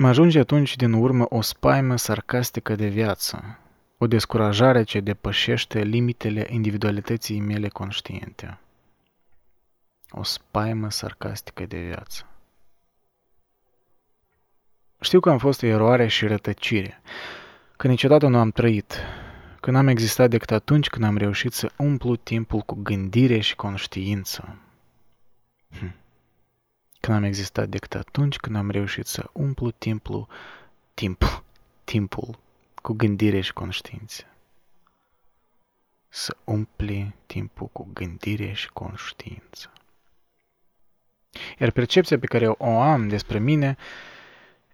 Mă ajunge atunci din urmă o spaimă sarcastică de viață, o descurajare ce depășește limitele individualității mele conștiente. O spaimă sarcastică de viață. Știu că am fost o eroare și rătăcire, că niciodată nu am trăit, că n-am existat decât atunci când am reușit să umplu timpul cu gândire și conștiință. Hm. că n-am existat decât atunci când am reușit să umplu timpul, timpul, timpul cu gândire și conștiință. Să umpli timpul cu gândire și conștiință. Iar percepția pe care o am despre mine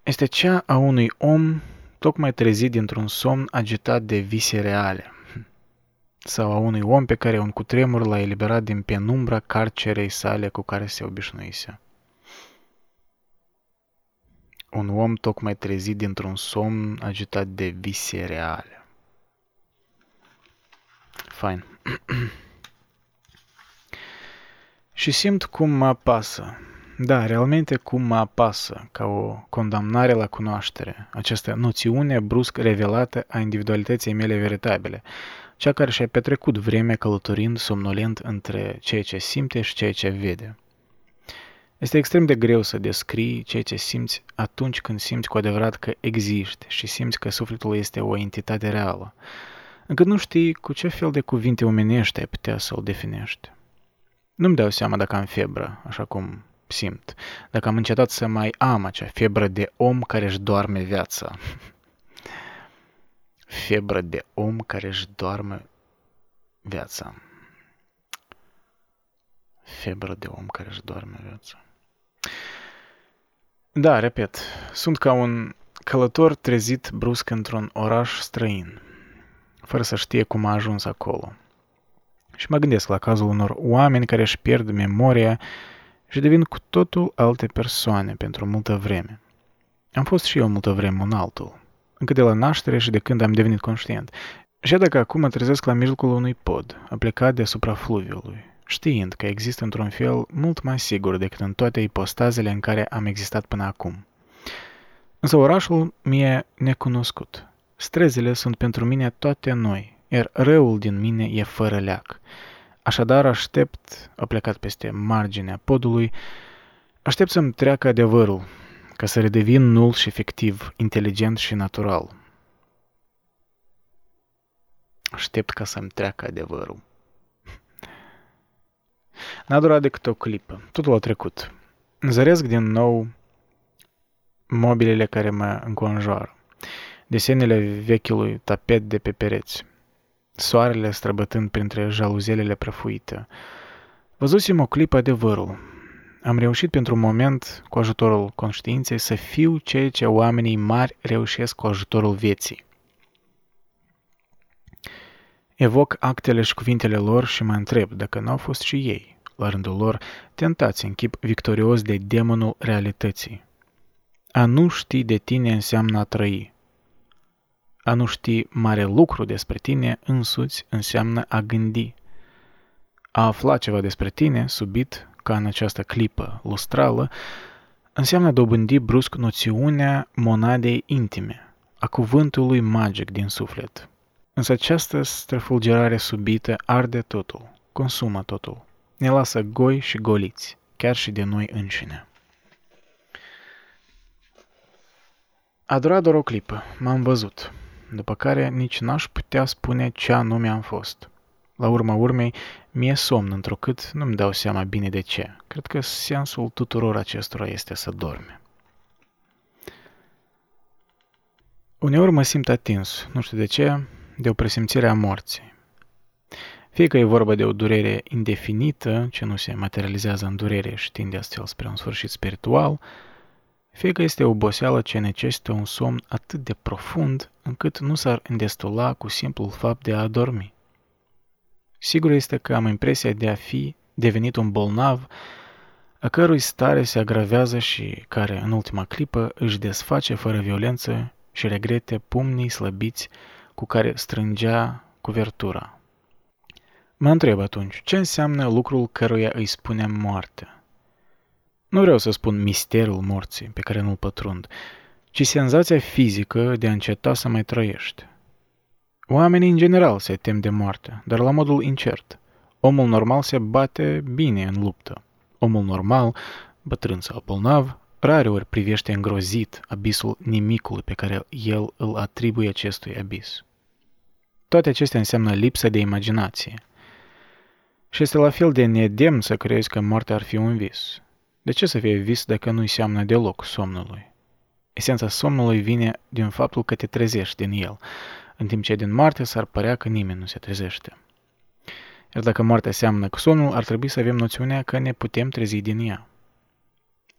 este cea a unui om tocmai trezit dintr-un somn agitat de vise reale, sau a unui om pe care un cutremur l-a eliberat din penumbra carcerei sale cu care se obișnuise. Un om tocmai trezit dintr-un somn agitat de vise reale. Fain. Și simt cum mă apasă. Da, realmente cum mă apasă, ca o condamnare la cunoaștere, această noțiune brusc revelată a individualității mele veritabile, cea care și-a petrecut vremea călătorind somnolent între ceea ce simte și ceea ce vede. Este extrem de greu să descrii ceea ce simți atunci când simți cu adevărat că existi și simți că sufletul este o entitate reală, încât nu știi cu ce fel de cuvinte omenești ai putea să-l definești. Nu-mi dau seama dacă am febră, așa cum simt, dacă am încetat să mai am acea febră de om care își doarme viața. febră de om care își doarme viața. Febră de om care își doarme viața. Da, repet, sunt ca un călător trezit brusc într-un oraș străin, fără să știe cum a ajuns acolo. Și mă gândesc la cazul unor oameni care își pierd memoria și devin cu totul alte persoane pentru multă vreme. Am fost și eu multă vreme un altul, încă de la naștere și de când am devenit conștient. Și dacă acum mă trezesc la mijlocul unui pod, aplicat deasupra fluviului, știind că există într-un fel mult mai sigur decât în toate ipostazele în care am existat până acum. Însă orașul mi-e necunoscut. Străzile sunt pentru mine toate noi, iar răul din mine e fără leac. Așadar aștept, a plecat peste marginea podului, aștept să-mi treacă adevărul, ca să redevin nul și efectiv, inteligent și natural. Aștept ca să-mi treacă adevărul. N-a durat decât o clipă. Totul a trecut. Zăresc din nou mobilele care mă înconjoară. Desenele vechiului tapet de pe pereți. Soarele străbătând printre jaluzelele prăfuite. Văzusem o clipă adevărul. Am reușit pentru un moment, cu ajutorul conștiinței, să fiu ceea ce oamenii mari reușesc cu ajutorul vieții. Evoc actele și cuvintele lor și mă întreb dacă n-au fost și ei, la rândul lor, tentați în chip victorios de demonul realității. A nu ști de tine înseamnă a trăi. A nu ști mare lucru despre tine însuți înseamnă a gândi. A afla ceva despre tine, subit, ca în această clipă lustrală, înseamnă dobândi brusc noțiunea monadei intime, a cuvântului magic din suflet. Însă această străfulgerare subită arde totul, consumă totul, ne lasă goi și goliți, chiar și de noi înșine. A durat doar o clipă, m-am văzut, după care nici n-aș putea spune ce anume am fost. La urma urmei, mi-e somn, întrucât nu-mi dau seama bine de ce. Cred că sensul tuturor acestora este să dorme. Uneori mă simt atins, nu știu de ce, de o presimțire a morții. Fie că e vorba de o durere indefinită, ce nu se materializează în durere și tinde astfel spre un sfârșit spiritual, fie că este o oboseală ce necesită un somn atât de profund încât nu s-ar îndestula cu simplul fapt de a dormi. Sigur este că am impresia de a fi devenit un bolnav a cărui stare se agravează și care, în ultima clipă, își desface fără violență și regrete pumnii slăbiți cu care strângea cuvertura. Mă întreb atunci, ce înseamnă lucrul căruia îi spunem moarte? Nu vreau să spun misterul morții, pe care nu-l pătrund, ci senzația fizică de a înceta să mai trăiești. Oamenii în general se tem de moarte, dar la modul incert. Omul normal se bate bine în luptă. Omul normal, bătrân sau bolnav, rareori privește îngrozit abisul nimicului pe care el îl atribuie acestui abis. Toate acestea înseamnă lipsă de imaginație. Și este la fel de nedemn să crezi că moartea ar fi un vis. De ce să fie vis dacă nu înseamnă deloc somnului? Esența somnului vine din faptul că te trezești din el, în timp ce din moarte s-ar părea că nimeni nu se trezește. Iar dacă moartea seamănă cu somnul, ar trebui să avem noțiunea că ne putem trezi din ea.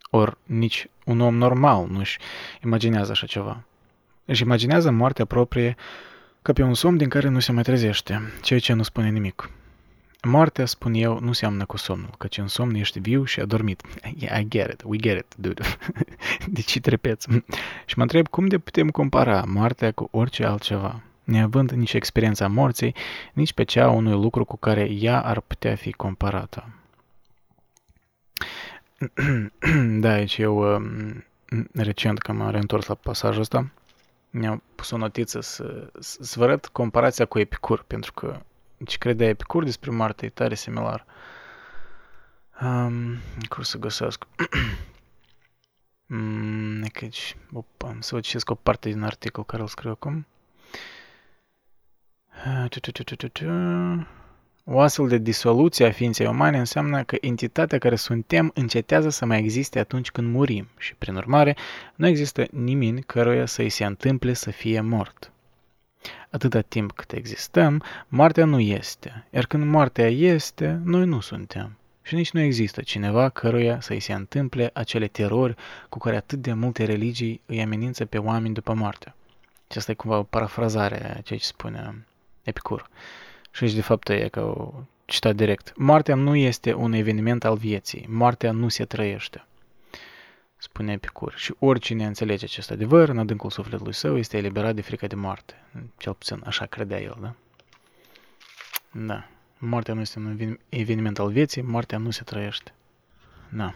Ori nici un om normal nu își imaginează așa ceva. Își imaginează moartea proprie ca pe un somn din care nu se mai trezește, ceea ce nu spune nimic. Moartea, spun eu, nu seamănă cu somnul, căci în somn ești viu și adormit. Yeah, I get it, we get it, dude. de ce trepeți? și mă întreb cum de putem compara moartea cu orice altceva, neavând nici experiența morții, nici pe cea unui lucru cu care ea ar putea fi comparată. da, aici eu um, recent că m-am reîntors la pasajul ăsta, mi-am pus o notiță să, să vă arăt comparația cu Epicur, pentru că ce crede Epicur despre moarte e tare similar. Um, cum să găsesc? mm, deci, opa, să vă citesc o parte din articol care îl scriu acum. O astfel de disoluție a ființei umane înseamnă că entitatea care suntem încetează să mai existe atunci când murim și, prin urmare, nu există nimeni căruia să îi se întâmple să fie mort. Atâta timp cât existăm, moartea nu este, iar când moartea este, noi nu suntem. Și nici nu există cineva căruia să îi se întâmple acele terori cu care atât de multe religii îi amenință pe oameni după moarte. Și asta e cumva o parafrazare a ceea ce spune Epicur. Și aici de fapt e ca o citat direct. Moartea nu este un eveniment al vieții. Moartea nu se trăiește spune Epicur. Și oricine înțelege acest adevăr, în adâncul sufletului său, este eliberat de frica de moarte. Cel puțin așa credea el, da? Da. Moartea nu este un eveniment al vieții, moartea nu se trăiește. Da.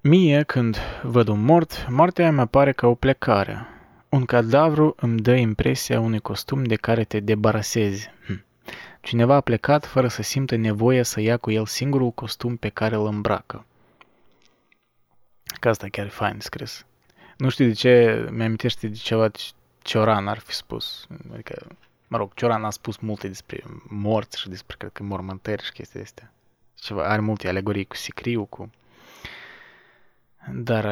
Mie, când văd un mort, moartea mi apare ca o plecare. Un cadavru îmi dă impresia unui costum de care te debarasezi. Hm. Cineva a plecat fără să simtă nevoia să ia cu el singurul costum pe care îl îmbracă. Că asta chiar e fain scris. Nu știu de ce mi-amintește de ceva Cioran ar fi spus. Adică, mă rog, Cioran a spus multe despre morți și despre, cred că, mormântări și chestii astea. Ceva, are multe alegorii cu sicriu, cu... Dar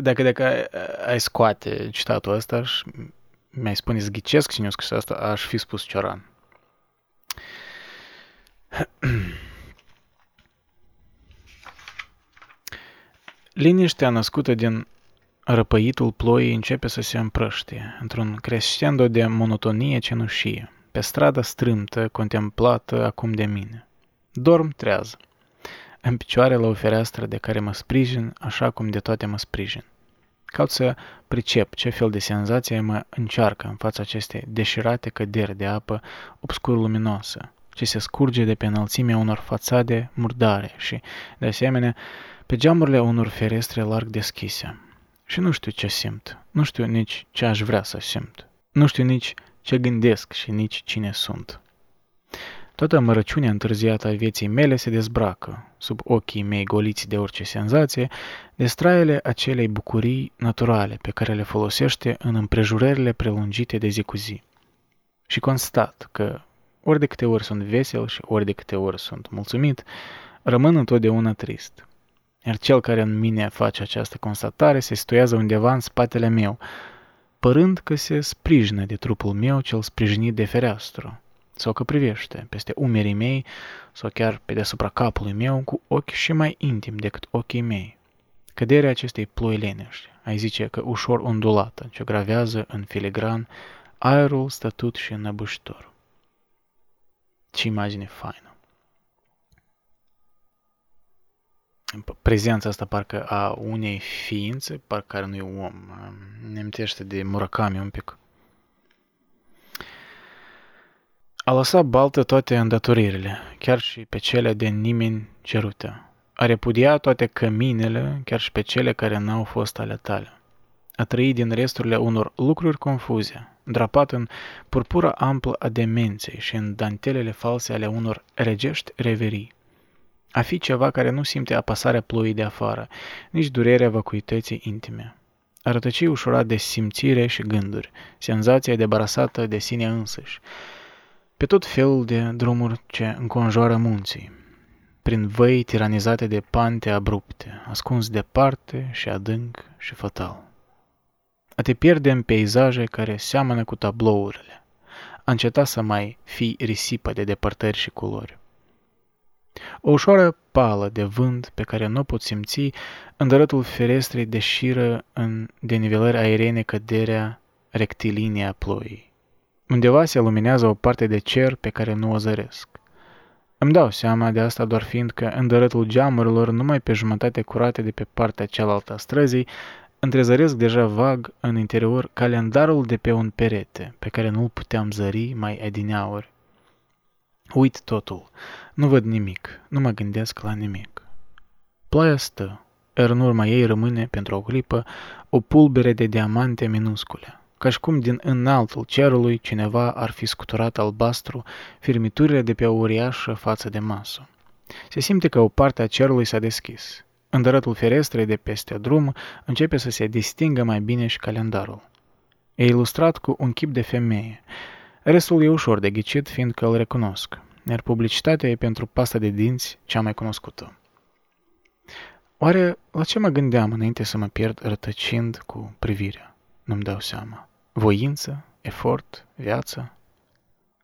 dacă, dacă ai scoate citatul ăsta și mi-ai spune zghicesc cine a scris asta, aș fi spus Cioran. Liniștea născută din răpăitul ploii începe să se împrăștie, într-un crescendo de monotonie cenușie, pe strada strâmtă, contemplată acum de mine. Dorm trează. În picioare la o fereastră de care mă sprijin, așa cum de toate mă sprijin. Caut să pricep ce fel de senzație mă încearcă în fața acestei deșirate căderi de apă obscur-luminoasă, ce se scurge de pe înălțimea unor fațade murdare și, de asemenea, pe geamurile unor ferestre larg deschise. Și nu știu ce simt, nu știu nici ce aș vrea să simt, nu știu nici ce gândesc și nici cine sunt. Toată mărăciunea întârziată a vieții mele se dezbracă, sub ochii mei goliți de orice senzație, de straiele acelei bucurii naturale pe care le folosește în împrejurările prelungite de zi cu zi. Și constat că ori de câte ori sunt vesel și ori de câte ori sunt mulțumit, rămân întotdeauna trist. Iar cel care în mine face această constatare se situează undeva în spatele meu, părând că se sprijină de trupul meu cel sprijinit de fereastru, sau că privește peste umerii mei sau chiar pe deasupra capului meu cu ochi și mai intim decât ochii mei. Căderea acestei ploi lenești, ai zice că ușor ondulată, ce gravează în filigran aerul stătut și înăbușitor. Ce imagine faină! Prezența asta parcă a unei ființe, parcă care nu e om. Ne amintește de Murakami un pic. A lăsat baltă toate îndatoririle, chiar și pe cele de nimeni cerute. A repudia toate căminele, chiar și pe cele care n-au fost ale tale. A trăi din resturile unor lucruri confuze, drapat în purpura amplă a demenței și în dantelele false ale unor regești reverii. A fi ceva care nu simte apasarea ploii de afară, nici durerea vacuității intime. A rătăci ușurat de simțire și gânduri, senzația debarasată de sine însăși, pe tot felul de drumuri ce înconjoară munții. prin văi tiranizate de pante abrupte, ascuns departe și adânc și fatal. A te pierde în peisaje care seamănă cu tablourile, a înceta să mai fii risipă de depărtări și culori. O ușoară pală de vânt pe care nu o pot simți, îndărătul ferestrei deșiră în denivelări aeriene căderea rectilinie a ploii. Undeva se luminează o parte de cer pe care nu o zăresc. Îmi dau seama de asta doar fiindcă îndărătul geamurilor, numai pe jumătate curate de pe partea cealaltă a străzii, întrezăresc deja vag în interior calendarul de pe un perete, pe care nu-l puteam zări mai adineauri. Uit totul. Nu văd nimic. Nu mă gândesc la nimic. Ploaia stă, iar în urma ei rămâne, pentru o clipă, o pulbere de diamante minuscule, ca și cum din înaltul cerului cineva ar fi scuturat albastru firmiturile de pe o uriașă față de masă. Se simte că o parte a cerului s-a deschis. Îndărătul ferestrei de peste drum începe să se distingă mai bine și calendarul. E ilustrat cu un chip de femeie. Restul e ușor de ghicit, fiindcă îl recunosc, iar publicitatea e pentru pasta de dinți cea mai cunoscută. Oare la ce mă gândeam înainte să mă pierd rătăcind cu privirea? Nu-mi dau seama. Voință, efort, viață?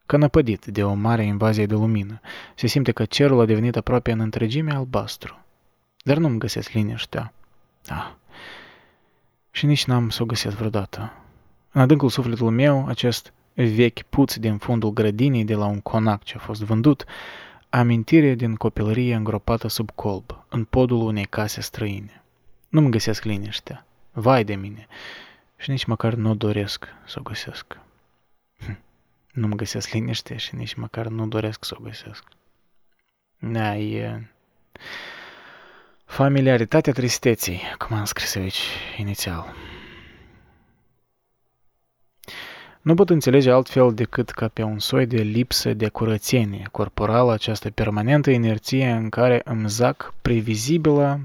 Că năpădit de o mare invazie de lumină, se simte că cerul a devenit aproape în întregime albastru. Dar nu-mi găsesc liniștea. Ah. Și nici n-am să o găsesc vreodată. În adâncul sufletului meu, acest vechi puț din fundul grădinii de la un conac ce a fost vândut, amintire din copilărie îngropată sub colb, în podul unei case străine. Nu-mi găsesc liniștea. Vai de mine! Și nici măcar nu doresc să o găsesc. Hm. Nu-mi găsesc liniște și nici măcar nu doresc să o găsesc. Da, e... Familiaritatea tristeții, cum am scris aici inițial. Nu pot înțelege altfel decât ca pe un soi de lipsă de curățenie corporală această permanentă inerție în care îmi zac previzibilă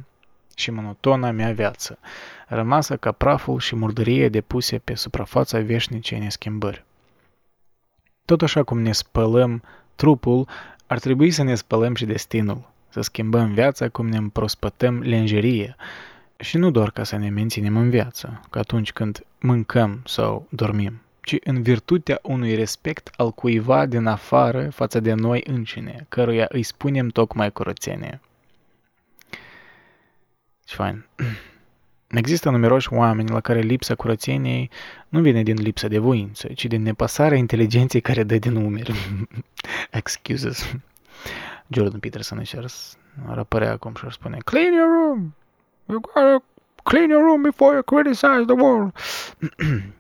și monotona mea viață, rămasă ca praful și murdărie depuse pe suprafața veșnicei neschimbări. Tot așa cum ne spălăm trupul, ar trebui să ne spălăm și destinul, să schimbăm viața cum ne împrospătăm lenjerie, și nu doar ca să ne menținem în viață, ca atunci când mâncăm sau dormim ci în virtutea unui respect al cuiva din afară față de noi încine, căruia îi spunem tocmai curățenie. Ce fain. Există numeroși oameni la care lipsa curățeniei nu vine din lipsa de voință, ci din nepasarea inteligenței care dă din umeri. Excuses. Jordan Peterson își ar apărea acum și ar spune Clean your room! You gotta clean your room before you criticize the world.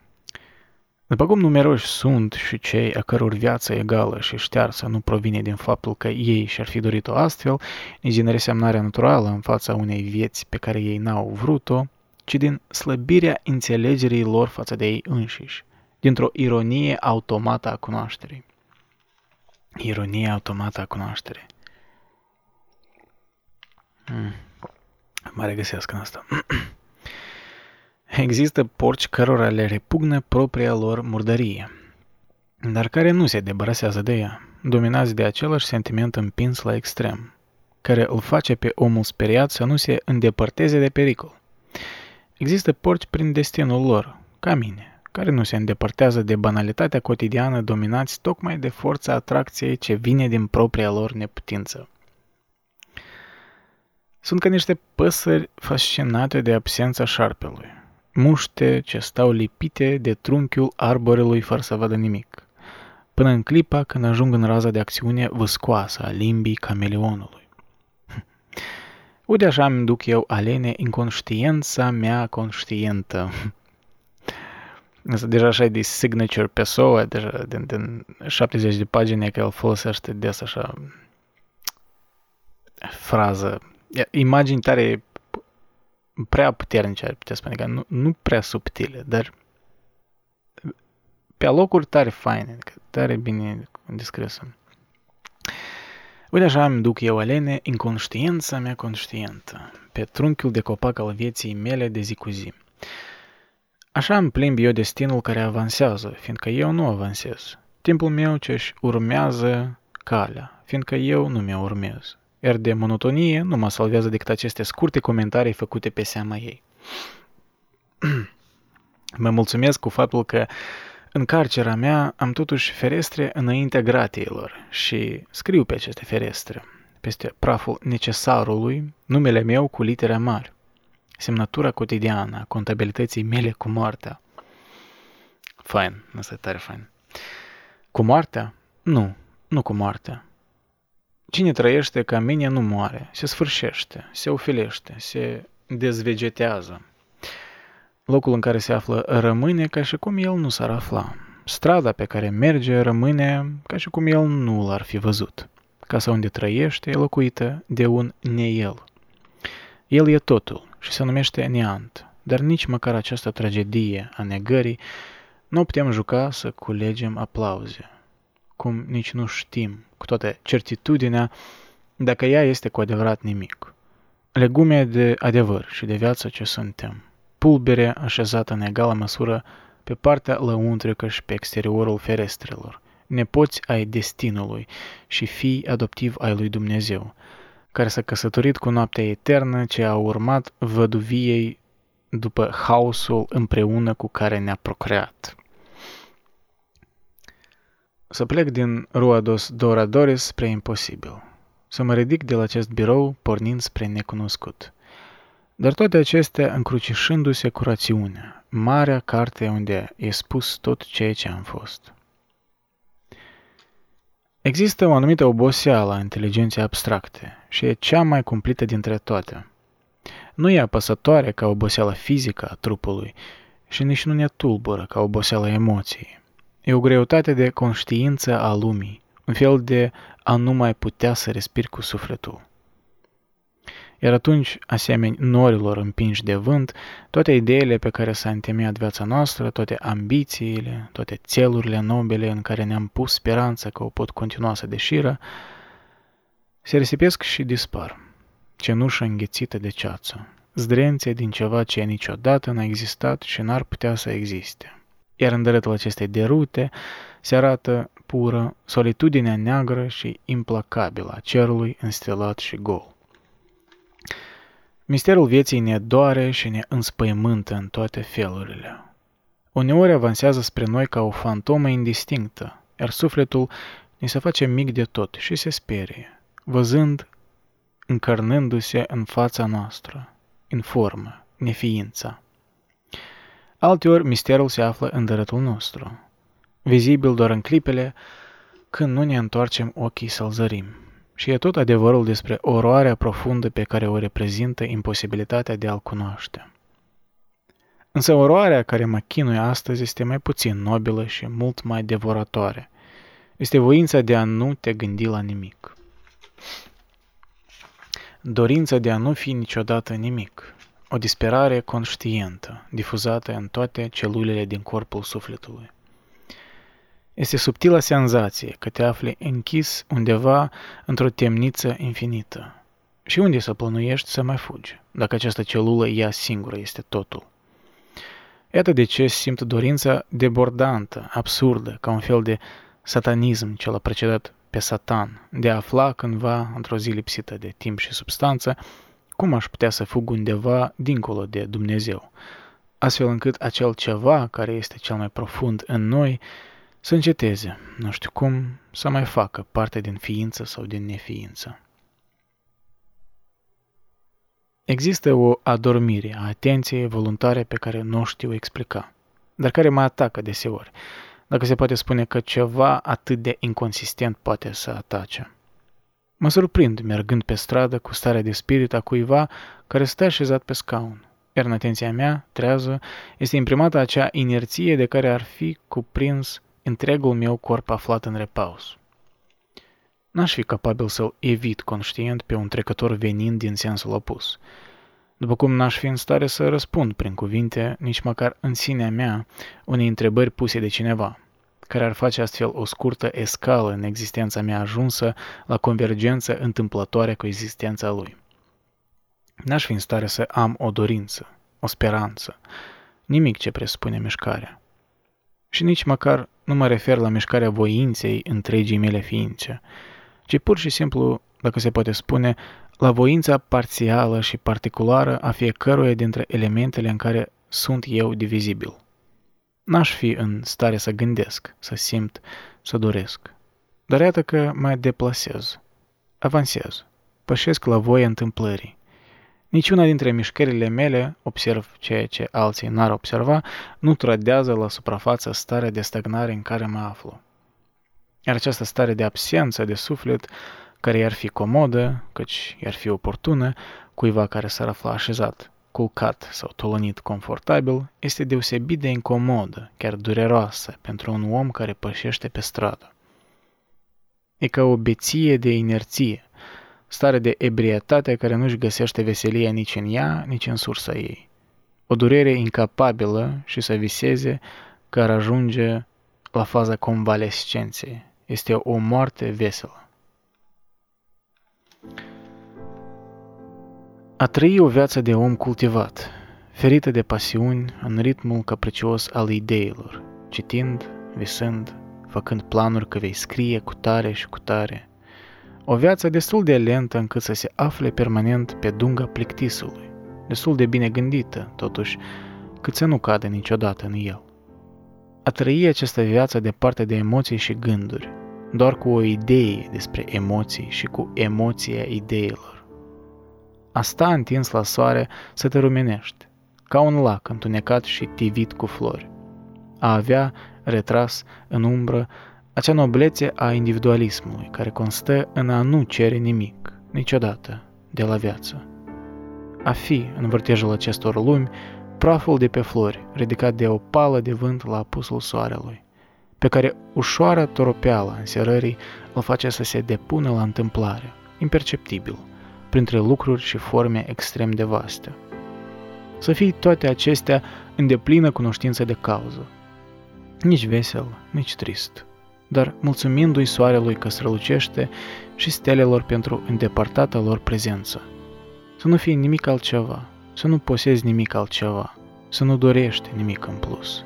După cum numeroși sunt și cei a căror viață egală și ștearsă nu provine din faptul că ei și-ar fi dorit-o astfel, nici din resemnarea naturală în fața unei vieți pe care ei n-au vrut-o, ci din slăbirea înțelegerii lor față de ei înșiși, dintr-o ironie automată a cunoașterii. Ironie automată a cunoașterii. Hmm. Mă regăsesc în asta. Există porci cărora le repugnă propria lor murdărie, dar care nu se debarăsează de ea, dominați de același sentiment împins la extrem, care îl face pe omul speriat să nu se îndepărteze de pericol. Există porci prin destinul lor, ca mine, care nu se îndepărtează de banalitatea cotidiană dominați tocmai de forța atracției ce vine din propria lor neputință. Sunt ca niște păsări fascinate de absența șarpelui, muște ce stau lipite de trunchiul arborelui fără să vadă nimic, până în clipa când ajung în raza de acțiune văscoasă a limbii cameleonului. Uite așa îmi duc eu alene inconștiența mea conștientă. Asta deja așa e de signature Pessoa, deja din, din 70 de pagini că el folosește des așa frază. Imagini tare prea puternice, ar putea spune, că nu, nu prea subtile, dar pe locuri tare faine, tare bine descrisă. Uite așa îmi duc eu alene inconștiența mea conștientă, pe trunchiul de copac al vieții mele de zi cu zi. Așa îmi plimb eu destinul care avansează, fiindcă eu nu avansez. Timpul meu ce-și urmează calea, fiindcă eu nu mi-o urmez. Iar de monotonie nu mă salvează decât aceste scurte comentarii făcute pe seama ei. mă mulțumesc cu faptul că în carcera mea am totuși ferestre înaintea gratiilor și scriu pe aceste ferestre, peste praful necesarului, numele meu cu litere mari, semnătura cotidiană a contabilității mele cu moartea. Fain, asta e tare fain. Cu moartea? Nu, nu cu moartea. Cine trăiește ca mine nu moare, se sfârșește, se ofilește, se dezvegetează. Locul în care se află rămâne ca și cum el nu s-ar afla. Strada pe care merge rămâne ca și cum el nu l-ar fi văzut. Casa unde trăiește e locuită de un ne-el. El e totul și se numește neant, dar nici măcar această tragedie a negării nu putem juca să culegem aplauze, cum nici nu știm, cu toată certitudinea, dacă ea este cu adevărat nimic. Legume de adevăr și de viață ce suntem pulbere așezată în egală măsură pe partea lăuntrică și pe exteriorul ferestrelor, nepoți ai destinului și fii adoptiv ai lui Dumnezeu, care s-a căsătorit cu noaptea eternă ce a urmat văduviei după haosul împreună cu care ne-a procreat. Să plec din Ruados Doradoris spre imposibil. Să mă ridic de la acest birou pornind spre necunoscut. Dar toate acestea încrucișându-se cu rațiunea, marea carte unde e spus tot ceea ce am fost. Există o anumită oboseală a inteligenței abstracte și e cea mai cumplită dintre toate. Nu e apăsătoare ca oboseala fizică a trupului și nici nu ne tulbură ca oboseala emoției. E o greutate de conștiință a lumii, un fel de a nu mai putea să respiri cu sufletul. Iar atunci, asemeni norilor împinși de vânt, toate ideile pe care s-a întemeiat viața noastră, toate ambițiile, toate țelurile nobile în care ne-am pus speranța că o pot continua să deșiră, se risipesc și dispar. Cenușă înghețită de ceață, zdrențe din ceva ce niciodată n-a existat și n-ar putea să existe. Iar în dărâtul acestei derute se arată pură solitudinea neagră și implacabilă a cerului înstelat și gol. Misterul vieții ne doare și ne înspăimântă în toate felurile. Uneori avansează spre noi ca o fantomă indistinctă, iar sufletul ne se face mic de tot și se sperie, văzând, încarnându-se în fața noastră, în formă, neființa. Alteori, misterul se află în dărătul nostru, vizibil doar în clipele când nu ne întoarcem ochii să-l zărim. Și e tot adevărul despre oroarea profundă pe care o reprezintă imposibilitatea de a-L cunoaște. Însă oroarea care mă chinuie astăzi este mai puțin nobilă și mult mai devoratoare. Este voința de a nu te gândi la nimic. Dorința de a nu fi niciodată nimic. O disperare conștientă, difuzată în toate celulele din corpul sufletului. Este subtila senzație că te afli închis undeva într-o temniță infinită. Și unde să plănuiești să mai fugi, dacă această celulă ea singură este totul? Iată de ce simt dorința debordantă, absurdă, ca un fel de satanism ce l-a precedat pe Satan, de a afla cândva, într-o zi lipsită de timp și substanță, cum aș putea să fug undeva dincolo de Dumnezeu, astfel încât acel ceva care este cel mai profund în noi să înceteze, nu știu cum, să mai facă parte din ființă sau din neființă. Există o adormire a atenției voluntare pe care nu știu explica, dar care mă atacă deseori, dacă se poate spune că ceva atât de inconsistent poate să atace. Mă surprind mergând pe stradă cu starea de spirit a cuiva care stă așezat pe scaun, iar în atenția mea, trează, este imprimată acea inerție de care ar fi cuprins întregul meu corp aflat în repaus. N-aș fi capabil să-l evit conștient pe un trecător venind din sensul opus, după cum n-aș fi în stare să răspund prin cuvinte, nici măcar în sinea mea, unei întrebări puse de cineva, care ar face astfel o scurtă escală în existența mea ajunsă la convergență întâmplătoare cu existența lui. N-aș fi în stare să am o dorință, o speranță, nimic ce presupune mișcarea. Și nici măcar nu mă refer la mișcarea voinței întregii mele ființe, ci pur și simplu dacă se poate spune, la voința parțială și particulară a fiecăruia dintre elementele în care sunt eu divizibil. N-aș fi în stare să gândesc, să simt, să doresc. Dar iată că mă deplasez, avansez, pășesc la voie întâmplării. Niciuna dintre mișcările mele, observ ceea ce alții n-ar observa, nu trădează la suprafață starea de stagnare în care mă aflu. Iar această stare de absență de suflet, care i-ar fi comodă, căci i-ar fi oportună, cuiva care s-ar afla așezat, culcat sau tolonit confortabil, este deosebit de incomodă, chiar dureroasă, pentru un om care pășește pe stradă. E ca o beție de inerție, stare de ebrietate care nu-și găsește veselia nici în ea, nici în sursa ei. O durere incapabilă și să viseze că ar ajunge la faza convalescenței. Este o moarte veselă. A trăi o viață de om cultivat, ferită de pasiuni în ritmul capricios al ideilor, citind, visând, făcând planuri că vei scrie cu tare și cu tare. O viață destul de lentă încât să se afle permanent pe dunga plictisului, destul de bine gândită, totuși, cât să nu cadă niciodată în el. A trăi această viață departe de emoții și gânduri, doar cu o idee despre emoții și cu emoția ideilor. A sta întins la soare să te rumenești, ca un lac întunecat și tivit cu flori. A avea retras în umbră acea noblețe a individualismului care constă în a nu cere nimic, niciodată, de la viață. A fi, în vârtejul acestor lumi, praful de pe flori, ridicat de o pală de vânt la apusul soarelui, pe care ușoară toropeala înserării îl face să se depună la întâmplare, imperceptibil, printre lucruri și forme extrem de vaste. Să fii toate acestea în deplină cunoștință de cauză, nici vesel, nici trist, dar mulțumindu-i soarelui că strălucește și stelelor pentru îndepărtata lor prezență. Să nu fii nimic altceva, să nu posezi nimic altceva, să nu dorești nimic în plus.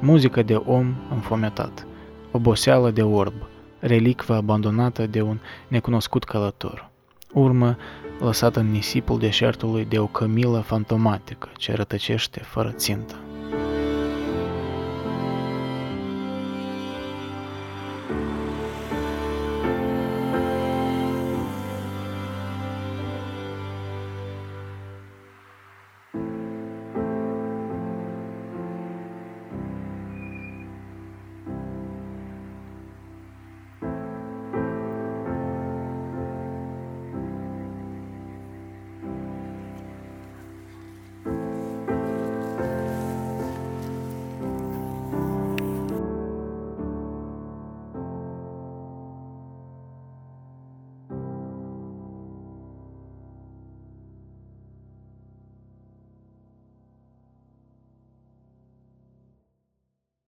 Muzică de om înfometat, oboseală de orb, relicvă abandonată de un necunoscut călător, urmă lăsată în nisipul deșertului de o cămilă fantomatică ce rătăcește fără țintă.